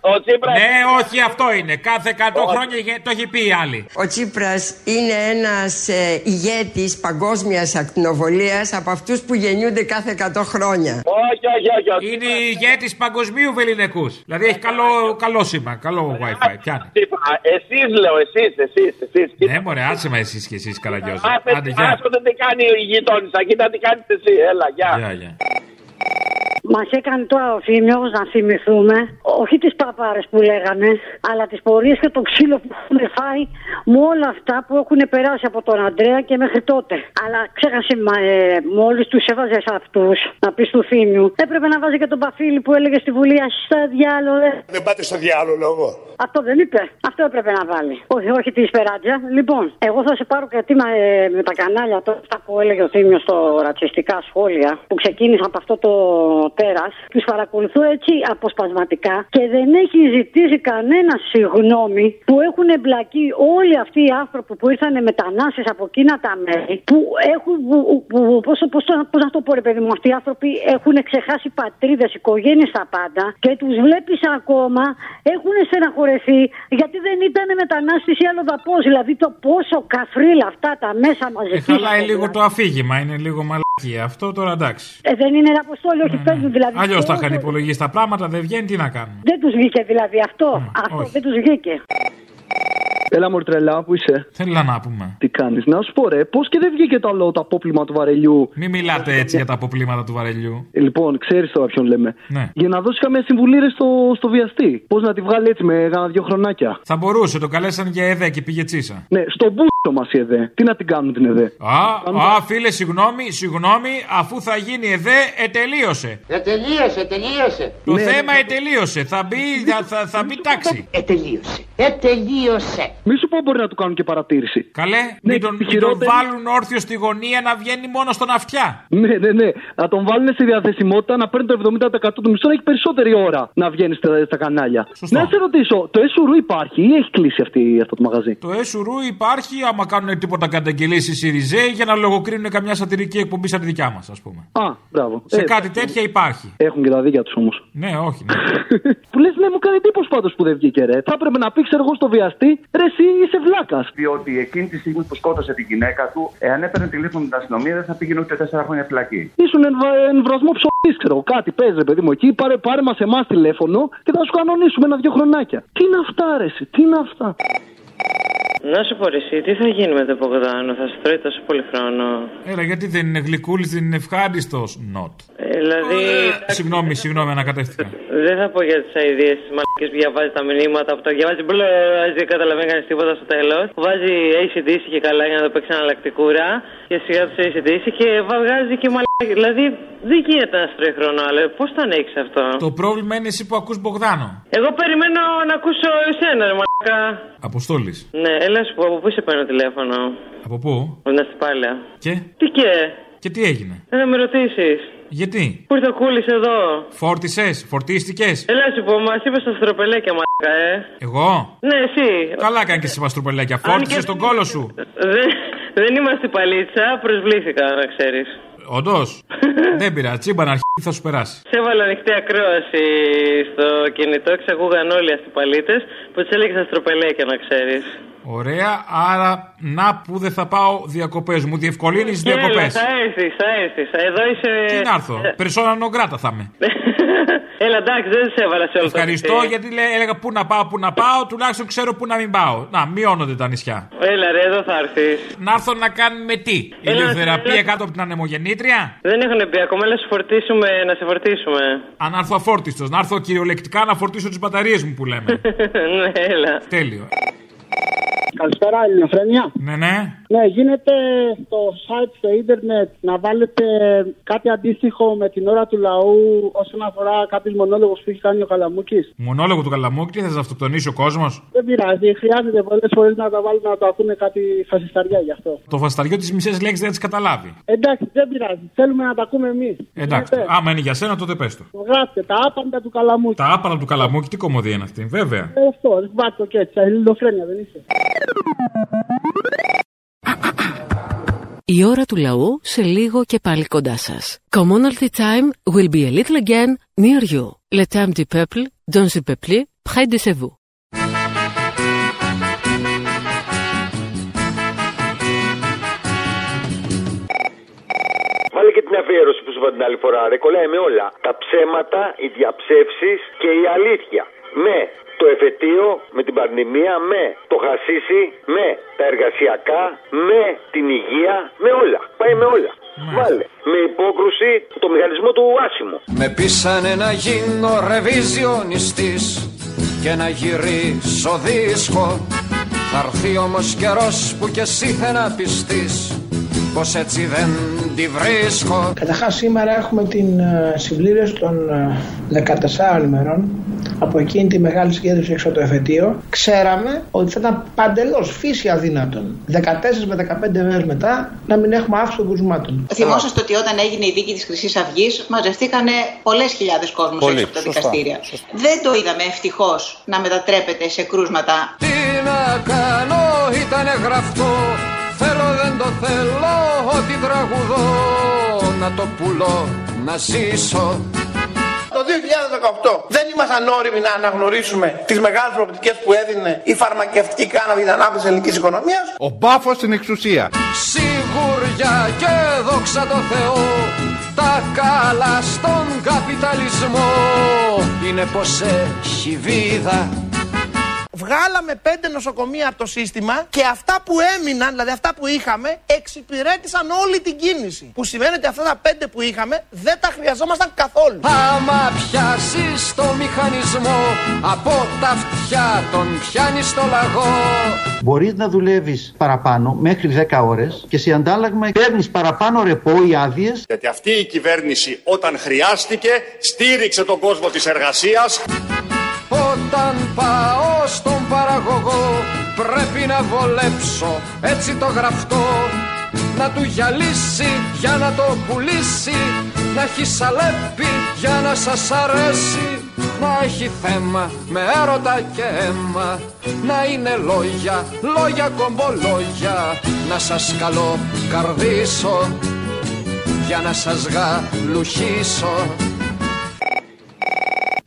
Ο Τσίπρας, Ναι, όχι αυτό είναι. Κάθε 100 χρόνια γεννιέται, το έχει πει η άλλη. Ο Τσίπρας είναι ένας ε, ηγέτης παγκόσμιας ακτινοβολίας από αυτούς που γεννιούνται κάθε 100 χρόνια. Όχι, όχι, όχι. Είναι ηγέτη παγκοσμίου βεληνικούς. Δηλαδή έχει καλό, καλό σήμα, καλό WiFi. Πιάνει. Εσείς λέω, εσείς, εσείς, εσείς. Ναι, μωρέ, άσε μα εσείς και εσείς, καλαγιόζη. Άντε, Άσο δεν τι κάνει η γειτόνισσα, κοίτα τι κάνετε εσύ. Έλα, γεια. Γεια, γεια. Μ' Μας έκανε τώρα ο Θήμιο να θυμηθούμε, όχι τις παπάρες που λέγανε, αλλά τις πορείες και το ξύλο που έχουν φάει με όλα αυτά που έχουν περάσει από τον Αντρέα και μέχρι τότε. Αλλά ξέχασε, ε, μόλις τους έβαζες αυτούς, να πεις του Θήμιου, έπρεπε να βάζει και τον Παφίλη που έλεγε στη Βουλή Αστά διάλογο. Δεν πάτε στο διάλογο λόγο. Αυτό δεν είπε. Αυτό έπρεπε να βάλει. Όχι, όχι τη Σπεράτζα. Λοιπόν, εγώ θα σε πάρω γιατί με, με τα κανάλια τώρα αυτά που έλεγε ο Θήμιος στο ρατσιστικά σχόλια που ξεκίνησαν από αυτό το τέρα. Του παρακολουθώ έτσι αποσπασματικά και δεν έχει ζητήσει κανένα συγγνώμη που έχουν εμπλακεί όλοι αυτοί οι άνθρωποι που ήρθαν μετανάστες από εκείνα τα μέρη που έχουν. Πώς να το πω, ρε παιδί μου, αυτοί οι άνθρωποι έχουν ξεχάσει πατρίδες, οικογένειες τα πάντα και τους βλέπεις ακόμα έχουν στεναχωρεθεί γιατί δεν ήταν μετανάστες ή άλλο δαπό. Δηλαδή το πόσο καφρίλα αυτά τα μέσα μαζί. Ε, χαλάει λίγο το αφήγημα, είναι λίγο μαλακία. Αυτό τώρα εντάξει. Ε, δεν είναι ένα αποστόλιο, όχι παίζουν δηλαδή. Αλλιώς τα είχαν υπολογίσει τα πράγματα, δεν βγαίνει, τι να κάνουν. Δεν τους βγήκε δηλαδή αυτό. αυτό δεν τους βγήκε. Έλα μου τρελά, που είσαι; Θέλω να πούμε. Τι κάνεις, να σου πω ρε, πώς και δεν βγήκε το άλλο το απόπλημα του βαρελιού; Μην μιλάτε έτσι για τα αποπλήματα του βαρελιού. Ε, λοιπόν, ξέρεις τώρα ποιον λέμε. Ναι. Για να δώσει καμία συμβουλή ρε στο, στο βιαστή. Πώς να τη βγάλει έτσι με ένα δύο χρονάκια. Θα μπορούσε, το καλέσαν για ΕΔΕ και πήγε τσίσα. Ναι, στον μπούσο μας η ΕΔΕ. Τι να την κάνουν την ΕΔΕ; Α, α, φίλε, συγγνώμη, συγγνώμη, αφού θα γίνει ΕΔΕ, ετελείωσε. Ετελείωσε, τελείωσε. Το θέμα ετελείωσε. Θα μπει, θα, θα, θα μπει τάξη. Ετελείωσε. Ετελείωσε. Μη σου πω μπορεί να του κάνουν και παρατήρηση. Καλέ, Ναι, μην, τον, μην τον χειρότερη- βάλουν όρθιο στη γωνία να βγαίνει μόνο στον αυτιά. Ναι, ναι, ναι. Να τον βάλουν στη διαθεσιμότητα να παίρνει το 70% του μισθού να έχει περισσότερη ώρα να βγαίνει στα, στα κανάλια. Σωστό. Να σε ρωτήσω, το Εσουρού υπάρχει ή έχει κλείσει αυτή, αυτό το μαγαζί; Το ΕΣΟΥΡΟΥ υπάρχει άμα κάνουν τίποτα καταγγελίες οι Σιριζέοι για να λογοκρίνουν καμιά σατυρική εκπομπή σαν τη δικιά μας, ας πούμε. Α, μπράβο. Σε Ε, κάτι τέτοια υπάρχει. Έχουν και τα δίκια τους όμως. Ναι, όχι. Ναι. Που λες, ναι, μου κάνει εντύπωση πάντως που δεν βγήκε, ρε. Θα έπρεπε να πει, ξέρω εγώ, στο βιαστή, ρε, εσύ είσαι βλάκας. Διότι εκείνη τη στιγμή που σκότωσε την γυναίκα του, εάν έπαιρνε τηλέφωνο την αστυνομία, δεν θα πήγαινε ούτε τέσσερα χρόνια φυλακή. Ήσουν εμβα... εμβρασμό ψωμί, ξέρω εγώ. Κάτι παίζει, ρε παιδί μου εκεί. Πάρε, πάρε μας εμάς τηλέφωνο και θα σου κανονίσουμε ένα-δυο χρονάκια. Τι είναι αυτά, ρε, εσύ, τι είναι αυτά; Να σου πω ρε, εσύ, τι θα γίνει με τον Μπογδάνο, θα σου τρώει τόσο πολύ χρόνο. Έλα, γιατί δεν είναι γλυκούλης, δεν είναι ευχάριστος; Not. Ε, δηλαδή, Συγγνώμη, συγγνώμη, ανακατεύτηκα. δεν θα πω για τις αειδίε της μαλακής που διαβάζει τα μηνύματα που τα διαβάζει μπλε, δεν καταλαβαίνει κανείς τίποτα στο τέλος. Βάζει ACDC και καλά για να το παίξει εναλλακτικούρα και σιγά του ACDC και βγάζει και μαλακή. Δηλαδή, δεν γίνεται να σου τρώει χρόνο, αλλά πώς το ανέχει αυτό; Το πρόβλημα είναι εσύ που ακούς Μπογδάνο. Εγώ περιμένω να ακούσω εσένα, ρε μαλακά. Αποστόλης. Ναι, έλα σου πω, από πού σε παίρνω τηλέφωνο; Από πού; Από την Αστυπάλαια. Και; Τι και, Και τι έγινε; δεν θα με ρωτήσεις. Γιατί; Πού ήρθε ο Κούλης εδώ; Φόρτισες, φορτίστηκες; Έλα σου πω, μας είπες στα στροπελέκια, μαλακά, ε. Εγώ; Ναι, εσύ. Καλά κάνεις και εσύ μαστρουπελέκια. Αν Φόρτισες και- τον κόλο σου. Δεν, δεν είμαστε παλίτσα, προσβλήθηκα, να ξέρεις. Όντως. Δεν πειράζει. Τσίμπα να αρχίσει θα σου περάσει. Σε έβαλα ανοιχτή ακρόαση στο κινητό και σε ακούγαν όλοι αυτοί οι παλίτε που του έλεγες στα στροπελέκια, να ξέρεις. Ωραία, άρα να που δεν θα πάω διακοπές. Μου διευκολύνεις τι διακοπές. θα έρθεις, θα έρθεις. Εδώ είσαι. Τι να έρθω. Περσόνα νογκράτα θα είμαι. Έλα, εντάξει, δεν σε έβαλα σε όλο το Ευχαριστώ νησί. γιατί λέει, έλεγα πού να πάω, πού να πάω, τουλάχιστον ξέρω πού να μην πάω. Να, μειώνονται τα νησιά. Έλα, ρε, εδώ θα έρθεις. Να έρθω να κάνουμε τι, Έλα, ηλιοθεραπεία έλα. κάτω από την ανεμογεννήτρια; Δεν έχουν πει ακόμα, έλα σου φορτίσουμε, να σε φορτίσουμε. Αν έρθω αφόρτιστος, να έρθω κυριολεκτικά να φορτίσω τις μπαταρίες μου που λέμε. ναι, έλα. Τέλειο. Καλησπέρα, Ελληνοφρένια. Ναι, ναι. Ναι, γίνεται στο site στο ίντερνετ να βάλετε κάτι αντίστοιχο με την ώρα του λαού όσον αφορά κάποιους μονόλογους που έχει κάνει ο Καλαμούκης. Μονόλογο του Καλαμούκη, τι θα σα αυτοκτονήσει ο κόσμος; Δεν πειράζει, χρειάζεται πολλές φορές να τα βάλουν να το ακούνε κάτι φασισταριά γι' αυτό. Το φασταριό της μισέ λέξει δεν τις καταλάβει. Εντάξει, δεν πειράζει. Θέλουμε να τα ακούμε εμείς. Εντάξει, άμα είναι για σένα, τότε πες το. Γράψτε τα άπαντα του Καλαμούκη. Τα άπαλα του Καλαμούκη, τι κομμωδία είναι αυτή, βέβαια. Ε, αυτό, βάζω το και έτσι. Ελληνοφρένια δεν είσαι. Η ώρα του λαού σε λίγο και πάλι κοντά σας. Commonalty time will be a little again near you. Le temps du peuple, dans le peuple, près de chez vous. Βάλε και την αφιέρωση που σου είπα την άλλη φορά. Ρε, κολλάει με όλα. Τα ψέματα, οι διαψεύσεις και η αλήθεια. Με το εφετείο, με την πανδημία, με το χασίσι, με τα εργασιακά, με την υγεία, με όλα. Πάει με όλα. Βάλε. Με υπόκρουση το μηχανισμό του άσημου. Με πείσανε να γίνω ρεβιζιονιστής και να γυρίσω δίσκο Θα έρθει όμως καιρός που κι εσύ θα να πιστείς πως έτσι δεν τη βρίσκω Καταρχάς σήμερα έχουμε την ε, συμπλήρωση των ε, 14 ημερών από εκείνη τη μεγάλη συγκέντρωση έξω από το εφετείο. Ξέραμε ότι θα ήταν παντελώς φύση αδύνατον 14 με 15 μέρες μετά να μην έχουμε αύξηση των κρουσμάτων. Θυμόσαστε ότι όταν έγινε η δίκη της Χρυσής Αυγής, μαζευτήκανε πολλές χιλιάδες κόσμου Πολύ, έξω από τα σωστά, δικαστήρια. Δεν το είδαμε ευτυχώς να μετατρέπεται σε κρούσματα. Τι να κάνω ήτανε γραφτό Θέλω δεν το θέλω ότι τραγουδώ Να το πουλώ να ζήσω Το 2018 δεν ήμασταν όριμοι να αναγνωρίσουμε τις μεγάλες προοπτικές που έδινε η φαρμακευτική κάναβη για την ανάπτυξη της ελληνικής οικονομίας; Ο μπάφος στην εξουσία. Σιγουριά και δόξα τω Θεώ Τα καλά στον καπιταλισμό Είναι πως έχει βίδα Βγάλαμε πέντε νοσοκομεία από το σύστημα και αυτά που έμειναν, δηλαδή αυτά που είχαμε, εξυπηρέτησαν όλη την κίνηση. Που σημαίνει ότι αυτά τα πέντε που είχαμε δεν τα χρειαζόμασταν καθόλου. Άμα πιάσεις το μηχανισμό Από τα αυτιά τον πιάνεις στο λαγό Μπορείς να δουλεύεις παραπάνω μέχρι 10 ώρες και σε αντάλλαγμα παίρνεις παραπάνω ρεπό ή άδειες. Γιατί αυτή η κυβέρνηση όταν χρειάστηκε στήριξε τον κόσμο της εργασίας. Όταν πάω στον παραγωγό πρέπει να βολέψω έτσι το γραφτό. Να του γυαλίσει για να το πουλήσει να έχει σαλέπι για να σας αρέσει. Να έχει θέμα με έρωτα και αίμα να είναι λόγια, λόγια κομπολόγια. Να σας καλώ καρδίσω για να σας γαλουχίσω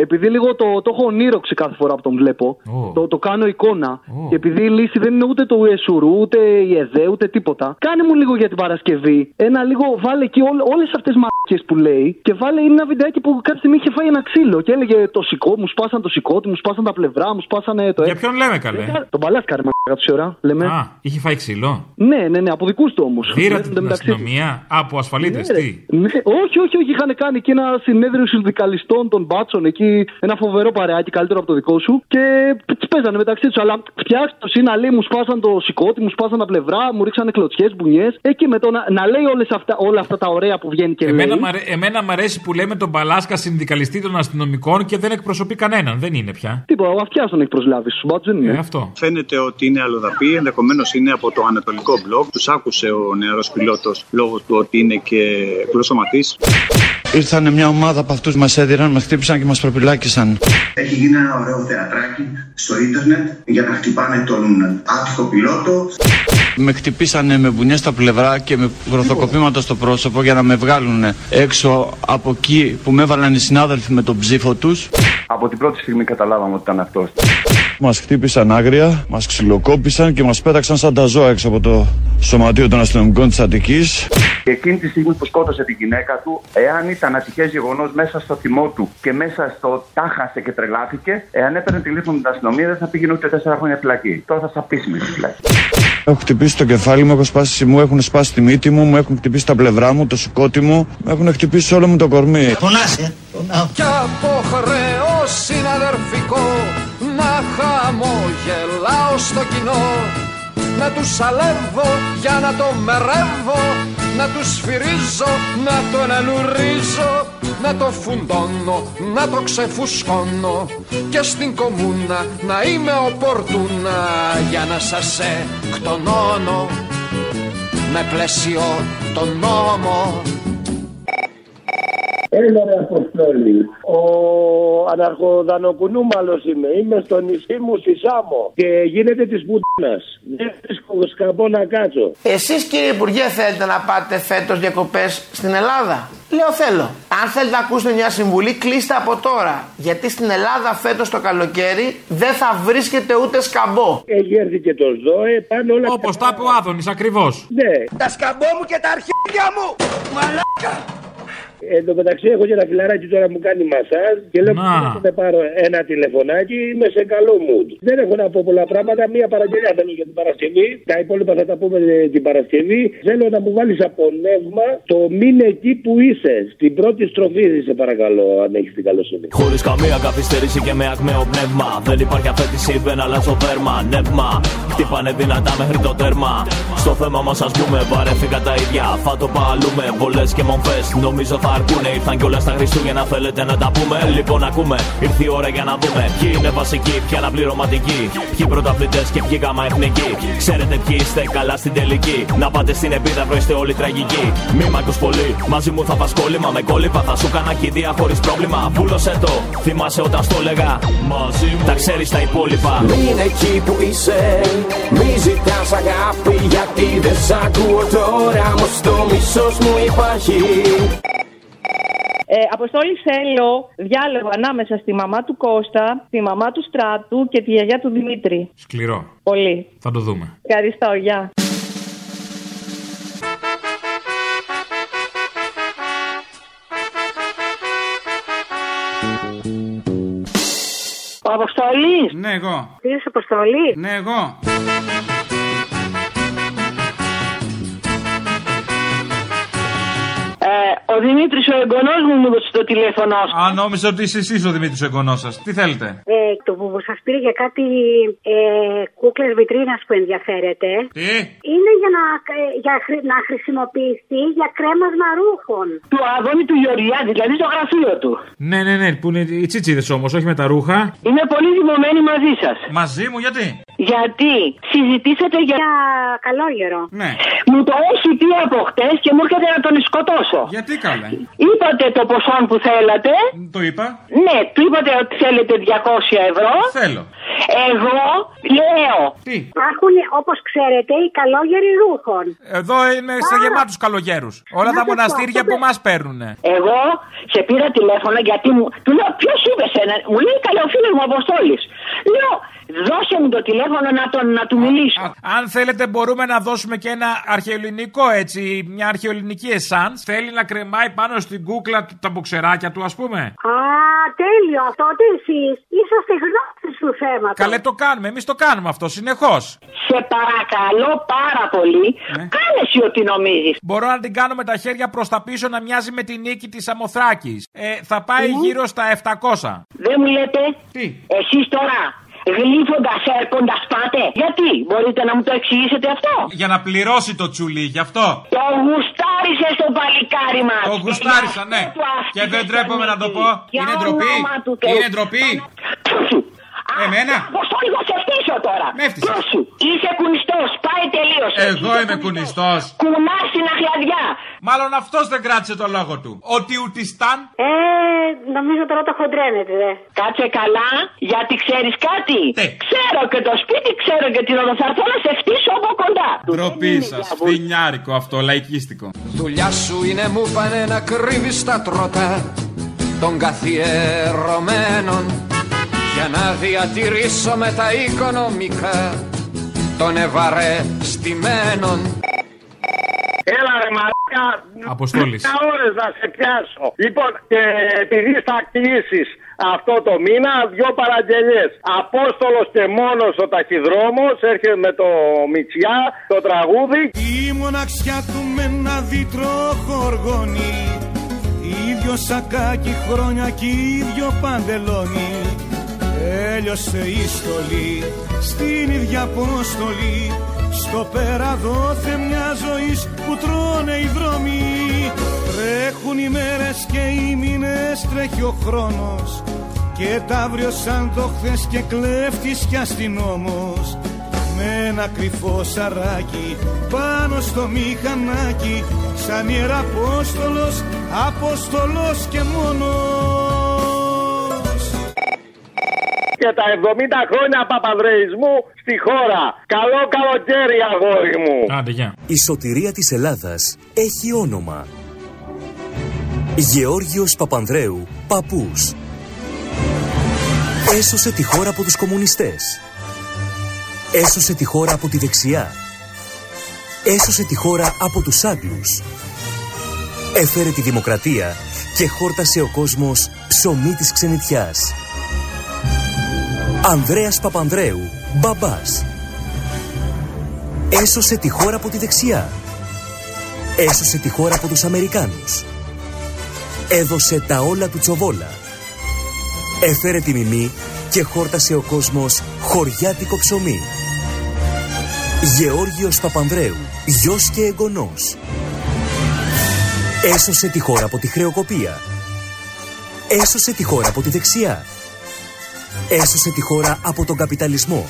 Επειδή λίγο το, το έχω ονείροξει κάθε φορά που τον βλέπω, το, το κάνω εικόνα. Και επειδή η λύση δεν είναι ούτε το Ιεσουρού, ούτε η ΕΔΕ, ούτε τίποτα. Κάνε μου λίγο για την Παρασκευή. Ένα λίγο, βάλε εκεί όλες αυτές τις μαρκέ που λέει και βάλε ένα βιντεάκι που κάποια στιγμή είχε φάει ένα ξύλο και έλεγε το σηκώ, μου σπάσαν το σηκώτη, μου σπάσαν τα πλευρά, μου σπάσανε το Για ποιον λέμε καλέ; Τον παλάσκαρε μα τόση ώρα, λέμε. Α, είχε φάει ξύλο; Ναι, ναι, ναι, από δικούς του όμως. Δίρατε την αστυνομία; Α, από ασφαλίτες, Ναι, ρε. τι. Ναι, όχι, όχι, όχι. Είχαν κάνει και ένα συνέδριο συνδικαλιστών των μπάτσων εκεί. Ένα φοβερό παρεάκι, καλύτερο από το δικό σου. Και τι παίζανε μεταξύ τους. Αλλά φτιάξτε το να λέει μου σπάσαν το σηκώτη, μου σπάσαν τα πλευρά, μου ρίξανε κλωτσιές, μπουνιές. Εκεί με το να, να λέει όλες αυτά, όλα αυτά τα ωραία που βγαίνει και Εμένα, λέει. μ' αρέ- εμένα μ' αρέσει που λέμε τον Παλάσκα συνδικαλιστή των αστυνομικών και δεν εκπροσωπεί κανέναν. Δεν είναι πια. Τίποτα, ο αυτιά τον έχει προσλάβει στου μπάτσου, δεν είναι. Ε, αυτό. Φαίνεται ότι είναι αλλοδαπή, ενδεχομένως είναι από το ανατολικό μπλοκ. Τους άκουσε ο νεαρός πιλότος λόγω του ότι είναι και γλωσσοματή. Ήρθαν μια ομάδα από αυτούς μας έδιραν, μας χτύπησαν και μας προπυλάκησαν. Έχει γίνει ένα ωραίο θεατράκι στο ίντερνετ για να χτυπάνε τον άτυχο πιλότο. Με χτυπήσανε με μπουνιές στα πλευρά και με γροθοκοπήματα στο πρόσωπο για να με βγάλουν έξω από εκεί που με έβαλαν οι συνάδελφοι με τον ψήφο τους. Από την πρώτη στιγμή καταλάβαμε ότι ήταν αυτός. Μας χτύπησαν άγρια, μας ξυλοκόπησαν και μας πέταξαν σαν τα ζώα έξω από το σωματείο των αστυνομικών της Αττικής. Και εκείνη τη στιγμή που σκότωσε την γυναίκα του, εάν ήταν ατυχές γεγονός μέσα στο θυμό του και μέσα στο τάχασε και τρελάθηκε, εάν έπαιρνε τηλέφωνο την αστυνομία δεν θα πήγαινε ούτε τέσσερα χρόνια φυλακή. Τώρα θα στα πείσουμε στη φυλακή. Έχω χτυπήσει το κεφάλι μου, έχω σπάσει μου, έχουν σπάσει τη μύτη μου, μου έχουν χτυπήσει τα πλευρά μου, το σηκώτη μου, μου έχουν χτυπήσει όλο μου το κορμί. Φωνάσαι. Κι από χρέο συναδερφικό να χαμογελάω στο κοινό. Να τους σαλεύω για να το μερεύω να τους σφυρίζω, να τον ελουρίζω να το φουντώνω, να το ξεφουσκώνω. Και στην κομμούνα να είμαι ο Πορτούνα για να σας εκτονώνω. Με πλαίσιο τον νόμο Έλα ρε Αποστόλη. Ο αναρχοδανοκουνούμαλος είμαι. Είμαι στο νησί μου στη Σάμο. Και γίνεται της πουτίνας. Δεν βρίσκω σκαμπό να κάτσω. Εσείς κύριε Υπουργέ θέλετε να πάτε φέτος διακοπές στην Ελλάδα; Λέω θέλω. Αν θέλετε να ακούσετε μια συμβουλή, κλείστε από τώρα. Γιατί στην Ελλάδα φέτος το καλοκαίρι δεν θα βρίσκεται ούτε σκαμπό. Έχει έρθει και το ΣΔΟΕ, πάνε όλα Όπως τα είπε ο Άδωνης, ακριβώς. Ναι. Τα σκαμπό μου και τα αρχίδια μου. Μαλάκα. Εν τω μεταξύ, έχω και ένα φιλαράκι τώρα που κάνει μασάζ και λέω Να. ότι θα πάρω ένα τηλεφωνάκι. Είμαι σε καλό mood. Δεν έχω να πω πολλά πράγματα. Μία παραγγελία θέλω για την Παρασκευή. Τα υπόλοιπα θα τα πούμε ε, την Παρασκευή. Θέλω να μου βάλεις από νεύμα το μήνε εκεί που είσαι. Στην πρώτη στροφή, σε παρακαλώ, αν έχεις την καλοσύνη. Χωρίς καμία καθυστέρηση και με ακμαίο πνεύμα. Δεν υπάρχει απέτηση, δεν αλλάζω δέρμα. Νεύμα, χτύπανε δυνατά μέχρι το τέρμα. Στο θέμα μας ας πούμε, βαρέθηκα τα ίδια. Θα το παλούμε, πολλέ και μομφές. Νομίζω θα αρκούνε. Ήρθαν κιόλα τα Χριστούγεννα, θέλετε να τα πούμε. Λοιπόν, ακούμε, ήρθε η ώρα για να δούμε. Ποιοι είναι βασικοί, ποιοι αναπληρωματικοί. Ποιοι πρωταθλητές και ποιοι γάμα εθνικοί. Ξέρετε ποιοι είστε καλά στην τελική. Να πάτε στην επίδαυρο, είστε όλοι τραγικοί. Μη μ' ακούς πολύ, μαζί μου θα πας κόλλημα. Με κόλληπα θα σου κάνα κηδεία χωρίς πρόβλημα. Πούλωσε το, θυμάσαι όταν στο έλεγα. Μαζί μου τα ξέρεις τα υπόλοιπα. Μην εκεί που είσαι Μη ζητάς αγάπη γιατί δεν σ' ακούω τώρα Όμως το μισός μου υπάρχει Ε, Αποστόλη, θέλω διάλογο ανάμεσα στη μαμά του Κώστα, τη μαμά του Στράτου και τη γιαγιά του Δημήτρη. Σκληρό. Πολύ. Θα το δούμε. Ευχαριστώ, γεια. Ο Αποστολή. Ναι, εγώ. Είσαι Αποστολή. Ναι, εγώ. Ο Δημήτρης, ο εγγονός μου, μου έδωσε το τηλέφωνο σου. Α, νόμιζα ότι είσαι εσείς ο Δημήτρης ο εγγονός σας. Τι θέλετε; Ε, το που σας πήρε για κάτι ε, κούκλες βιτρίνας που ενδιαφέρεται. Τι; Είναι για να, ε, για, χρη- να χρησιμοποιηθεί για κρέμασμα ρούχων. Του Αδόνη του Γεωργιάδη, δηλαδή στο γραφείο του. Ναι, ναι, ναι, που είναι οι τσίτσιδες όμως, όχι με τα ρούχα. Είμαι πολύ θυμωμένη μαζί σας. Μαζί μου, γιατί; Γιατί συζητήσατε για. Για καλόγερο. Ναι. Μου το έχει πει από χτες και μου έρχεται να τον σκοτώσω. Γιατί καλέ. Είπατε το ποσό που θέλατε. Το είπα. Ναι, του είπατε ότι θέλετε 200 ευρώ. Θέλω. Εγώ λέω. Τι; Υπάρχουν, όπως ξέρετε, οι καλόγεροι ρούχων. Εδώ είναι στα γεμάτους καλογέρους. Όλα Να τα σας πω, μοναστήρια αυτό που δεν- μας παίρνουν. Εγώ σε πήρα τηλέφωνο γιατί μου. Του λέω ποιος είπες σένα. Μου λέει καλά ο φίλο μου Αποστόλης. Λέω δώσε μου το τηλέφωνο να, τον, να του μιλήσω. Αν θέλετε, μπορούμε να δώσουμε και ένα αρχαιοελληνικό έτσι, μια αρχαιοελληνική εσάν. Θέλει να κρεμάει πάνω στην κούκλα του τα μποξεράκια του, ας πούμε. Α, τέλειο. Τότε εσείς είσαστε γνώστες του θέματος. Καλέ το κάνουμε, εμείς το κάνουμε αυτό συνεχώς. Σε παρακαλώ πάρα πολύ. Κάνε εσύ ό,τι νομίζεις. Μπορώ να την κάνω με τα χέρια προς τα πίσω να μοιάζει με την νίκη της Αμοθράκης. Ε, θα πάει γύρω στα 700. Δεν μου λέτε; Τι; Εσείς τώρα γλύφοντας έρχοντας πάτε. Γιατί, μπορείτε να μου το εξηγήσετε αυτό; Για να πληρώσει το τσουλί, γι' αυτό. Το γουστάρισε στο παλικάρι μας. Το γουστάρισα, ναι. Και δεν τρέπομαι να το πω. Είναι ντροπή. Είναι ντροπή. Εμένα. Αποστόλη, θα σε φτύσω τώρα. Με έφτυσες. Ποιος σου. Είσαι κουνιστός. Πάει τελείω. Εγώ είμαι κουνιστός. Κουνάς στην αχλαδιά. Μάλλον αυτός δεν κράτησε το λόγο του. Ότι ουτιστάν. Ε, νομίζω τώρα το χοντρένετε, δε. Κάτσε καλά, γιατί ξέρεις κάτι; Ξέρω και το σπίτι, ξέρω και την οδό. Θα έρθω να σε φτύσω από κοντά. Ντροπή σας. Φθινιάρικο αυτό, λαϊκίστικο. Δουλειά σου είναι μου πάνε να κρύβεις τα τροτά των καθιερωμένων για να διατηρήσω με τα οικονομικά των ευαρεστημένων. Έλα ρε μαλάκα. Αποστόλης. Δέκα ώρες να σε πιάσω. Λοιπόν, και επειδή θα κλείσεις αυτό το μήνα, δυο παραγγελίες. Απόστολος και μόνος ο ταχυδρόμος, έρχεται με το Μητσιά, το τραγούδι. Η μοναξιά του με ένα δίτρο χοργώνει Ίδιο σακάκι χρόνια κι ίδιο παντελόνι Έλειωσε η στολή στην ίδια αποστολή. Στο πέρα δόθε μια ζωής που τρώνε οι δρόμοι Τρέχουν οι μέρες και οι μήνες τρέχει ο χρόνος. Και τα αύριο σαν το χθες και κλέφτης κι αστυνόμος. Με ένα κρυφό σαράκι πάνω στο μηχανάκι. Σαν ιεραπόστολος, απόστολος και μόνος Και τα 70 χρόνια παπαδρεϊσμού στη χώρα. Καλό καλοκαίρι αγόρι μου. Άντε, γεια. Η σωτηρία της Ελλάδας έχει όνομα. Γεώργιος Παπανδρέου, παππούς. Έσωσε τη χώρα από τους κομμουνιστές. Έσωσε τη χώρα από τη δεξιά. Έσωσε τη χώρα από τους Άγγλους. Έφερε τη δημοκρατία και χόρτασε ο κόσμος ψωμί της ξενιτιάς. Ανδρέας Παπανδρέου, μπαμπάς. Έσωσε τη χώρα από τη δεξιά. Έσωσε τη χώρα από τους Αμερικάνους. Έδωσε τα όλα του τσοβόλα. Έφερε τη μιμή και χόρτασε ο κόσμος χωριάτικο ψωμί. Γεώργιος Παπανδρέου, γιος και εγγονός. Έσωσε τη χώρα από τη χρεοκοπία. Έσωσε τη χώρα από τη δεξιά. Έσωσε τη χώρα από τον καπιταλισμό.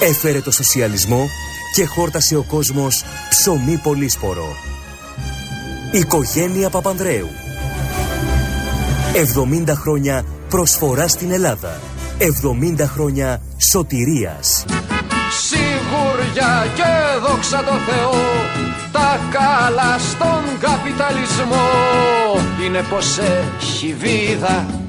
Έφερε το σοσιαλισμό και χόρτασε ο κόσμος ψωμί πολύσπορο. Οικογένεια Παπανδρέου. 70 χρόνια προσφορά στην Ελλάδα. 70 χρόνια σωτηρίας. Σιγουριά και δόξα τω Θεώ τα καλά στον καπιταλισμό είναι πως έχει βίδα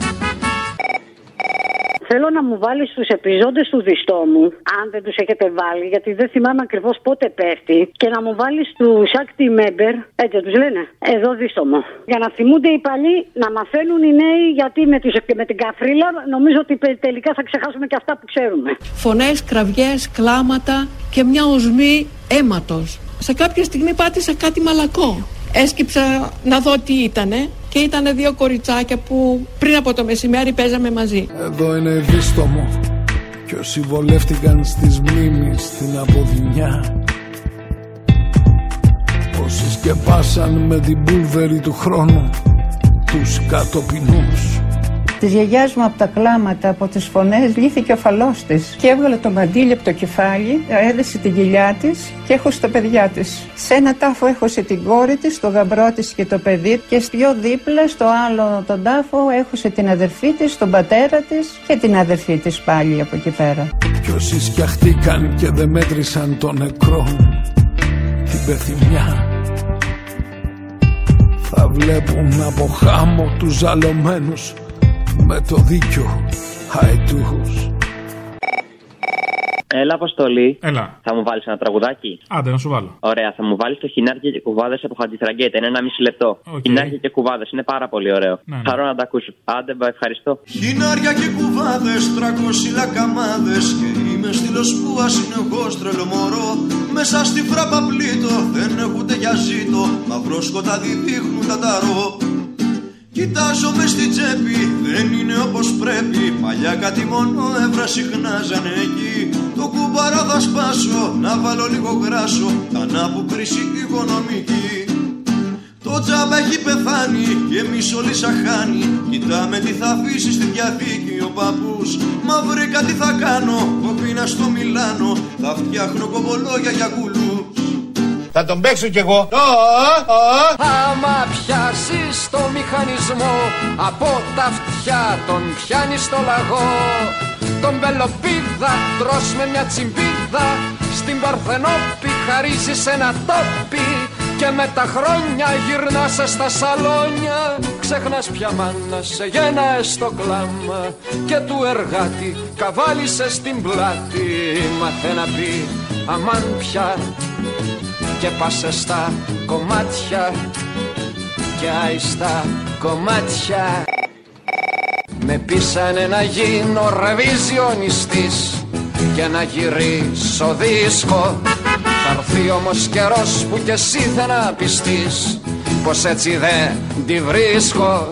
Θέλω να μου βάλεις τους επιζώντες του διστόμου, αν δεν τους έχετε βάλει, γιατί δεν θυμάμαι ακριβώς πότε πέφτει, και να μου βάλεις τους active member, έτσι τους λένε, εδώ δίστομο. Για να θυμούνται οι παλιοί, να μαθαίνουν οι νέοι, γιατί με, τους, με την καφρίλα νομίζω ότι τελικά θα ξεχάσουμε και αυτά που ξέρουμε. Φωνές, κραυγές, κλάματα και μια οσμή αίματος. Σε κάποια στιγμή πάτησα κάτι μαλακό. Έσκυψα να δω τι ήτανε και ήταν δύο κοριτσάκια που πριν από το μεσημέρι παίζαμε μαζί. Εδώ είναι δίστομο και όσοι βολεύτηκαν στις μνήμεις στην αποδυνιά Όσοι σκεπάσαν με την πούλβερη του χρόνου τους κατοπινούς Της γιαγιάς μου από τα κλάματα, από τις φωνές, λύθηκε ο φαλός της. Και έβγαλε το μαντίλι από το κεφάλι, έδεσε την κοιλιά της και έχωσε τα παιδιά της. Σε ένα τάφο έχωσε την κόρη της, το γαμπρό της και το παιδί, και πιο δίπλα, στο άλλο τον τάφο, έχωσε την αδερφή της, τον πατέρα της και την αδερφή της πάλι από εκεί πέρα. Κι όσοι σκιαχτήκαν και δεν μέτρησαν τον νεκρό, την πεθυμιά. Θα βλέπουν από χάμω τους ζαλωμένους με το δίκιο αετούς Έλα, Αποστολή. Έλα. Θα μου βάλεις ένα τραγουδάκι; Άντε, να σου βάλω. Ωραία, θα μου βάλεις το χινάρια και κουβάδες από Χατζηθραγκέτα. Είναι ένα μισή λεπτό. Okay. Χινάρια και κουβάδες είναι πάρα πολύ ωραίο. Ναι, ναι. Χαρώ να τα ακούσω. Άντε, μπα, ευχαριστώ. Χινάρια και κουβάδες, τρακόσι λακαμάδε. Και είμαι στήλο που ασυνεχώ τρελό μωρό. Μέσα στη φράπα πλήτω, δεν έχουν για ζήτο. Μαυρό σκοτάδι δείχνουν τα ταρό. Κοιτάζω μες στην τσέπη, δεν είναι όπως πρέπει. Παλιά κάτι μόνο έβρα συχνάζανε εκεί. Το κουμπάρα θα σπάσω, να βάλω λίγο γράσο Θα που κρίση οικονομική Το τζάμπα έχει πεθάνει και εμείς όλοι σαχάνει Κοιτάμε τι θα αφήσει στη διαθήκη ο παππούς. Μα βρήκα τι θα κάνω, κοπίνα στο Μιλάνο. Θα φτιάχνω κομπολόγια για κουλούς θα τον παίξω κι εγώ. Άμα πιάσεις το μηχανισμό από τα αυτιά τον πιάνεις στο λαγό. Τον πελοπίδα τρως με μια τσιμπίδα στην Παρθενόπη χαρίζεις ένα τόπι και με τα χρόνια γυρνάς στα σαλόνια Ξεχνάς πια μάνα σε γένα στο κλάμα Και του εργάτη καβάλισες στην πλάτη Μάθε να πει αμάν πια και πάσε στα κομμάτια. Και άιστα κομμάτια. Με πείσανε να γίνω ρεβιζιονιστής και να γυρίσω δίσκο. Θα έρθει όμως καιρός που κι εσύ θα να πιστείς πως έτσι δεν τη βρίσκω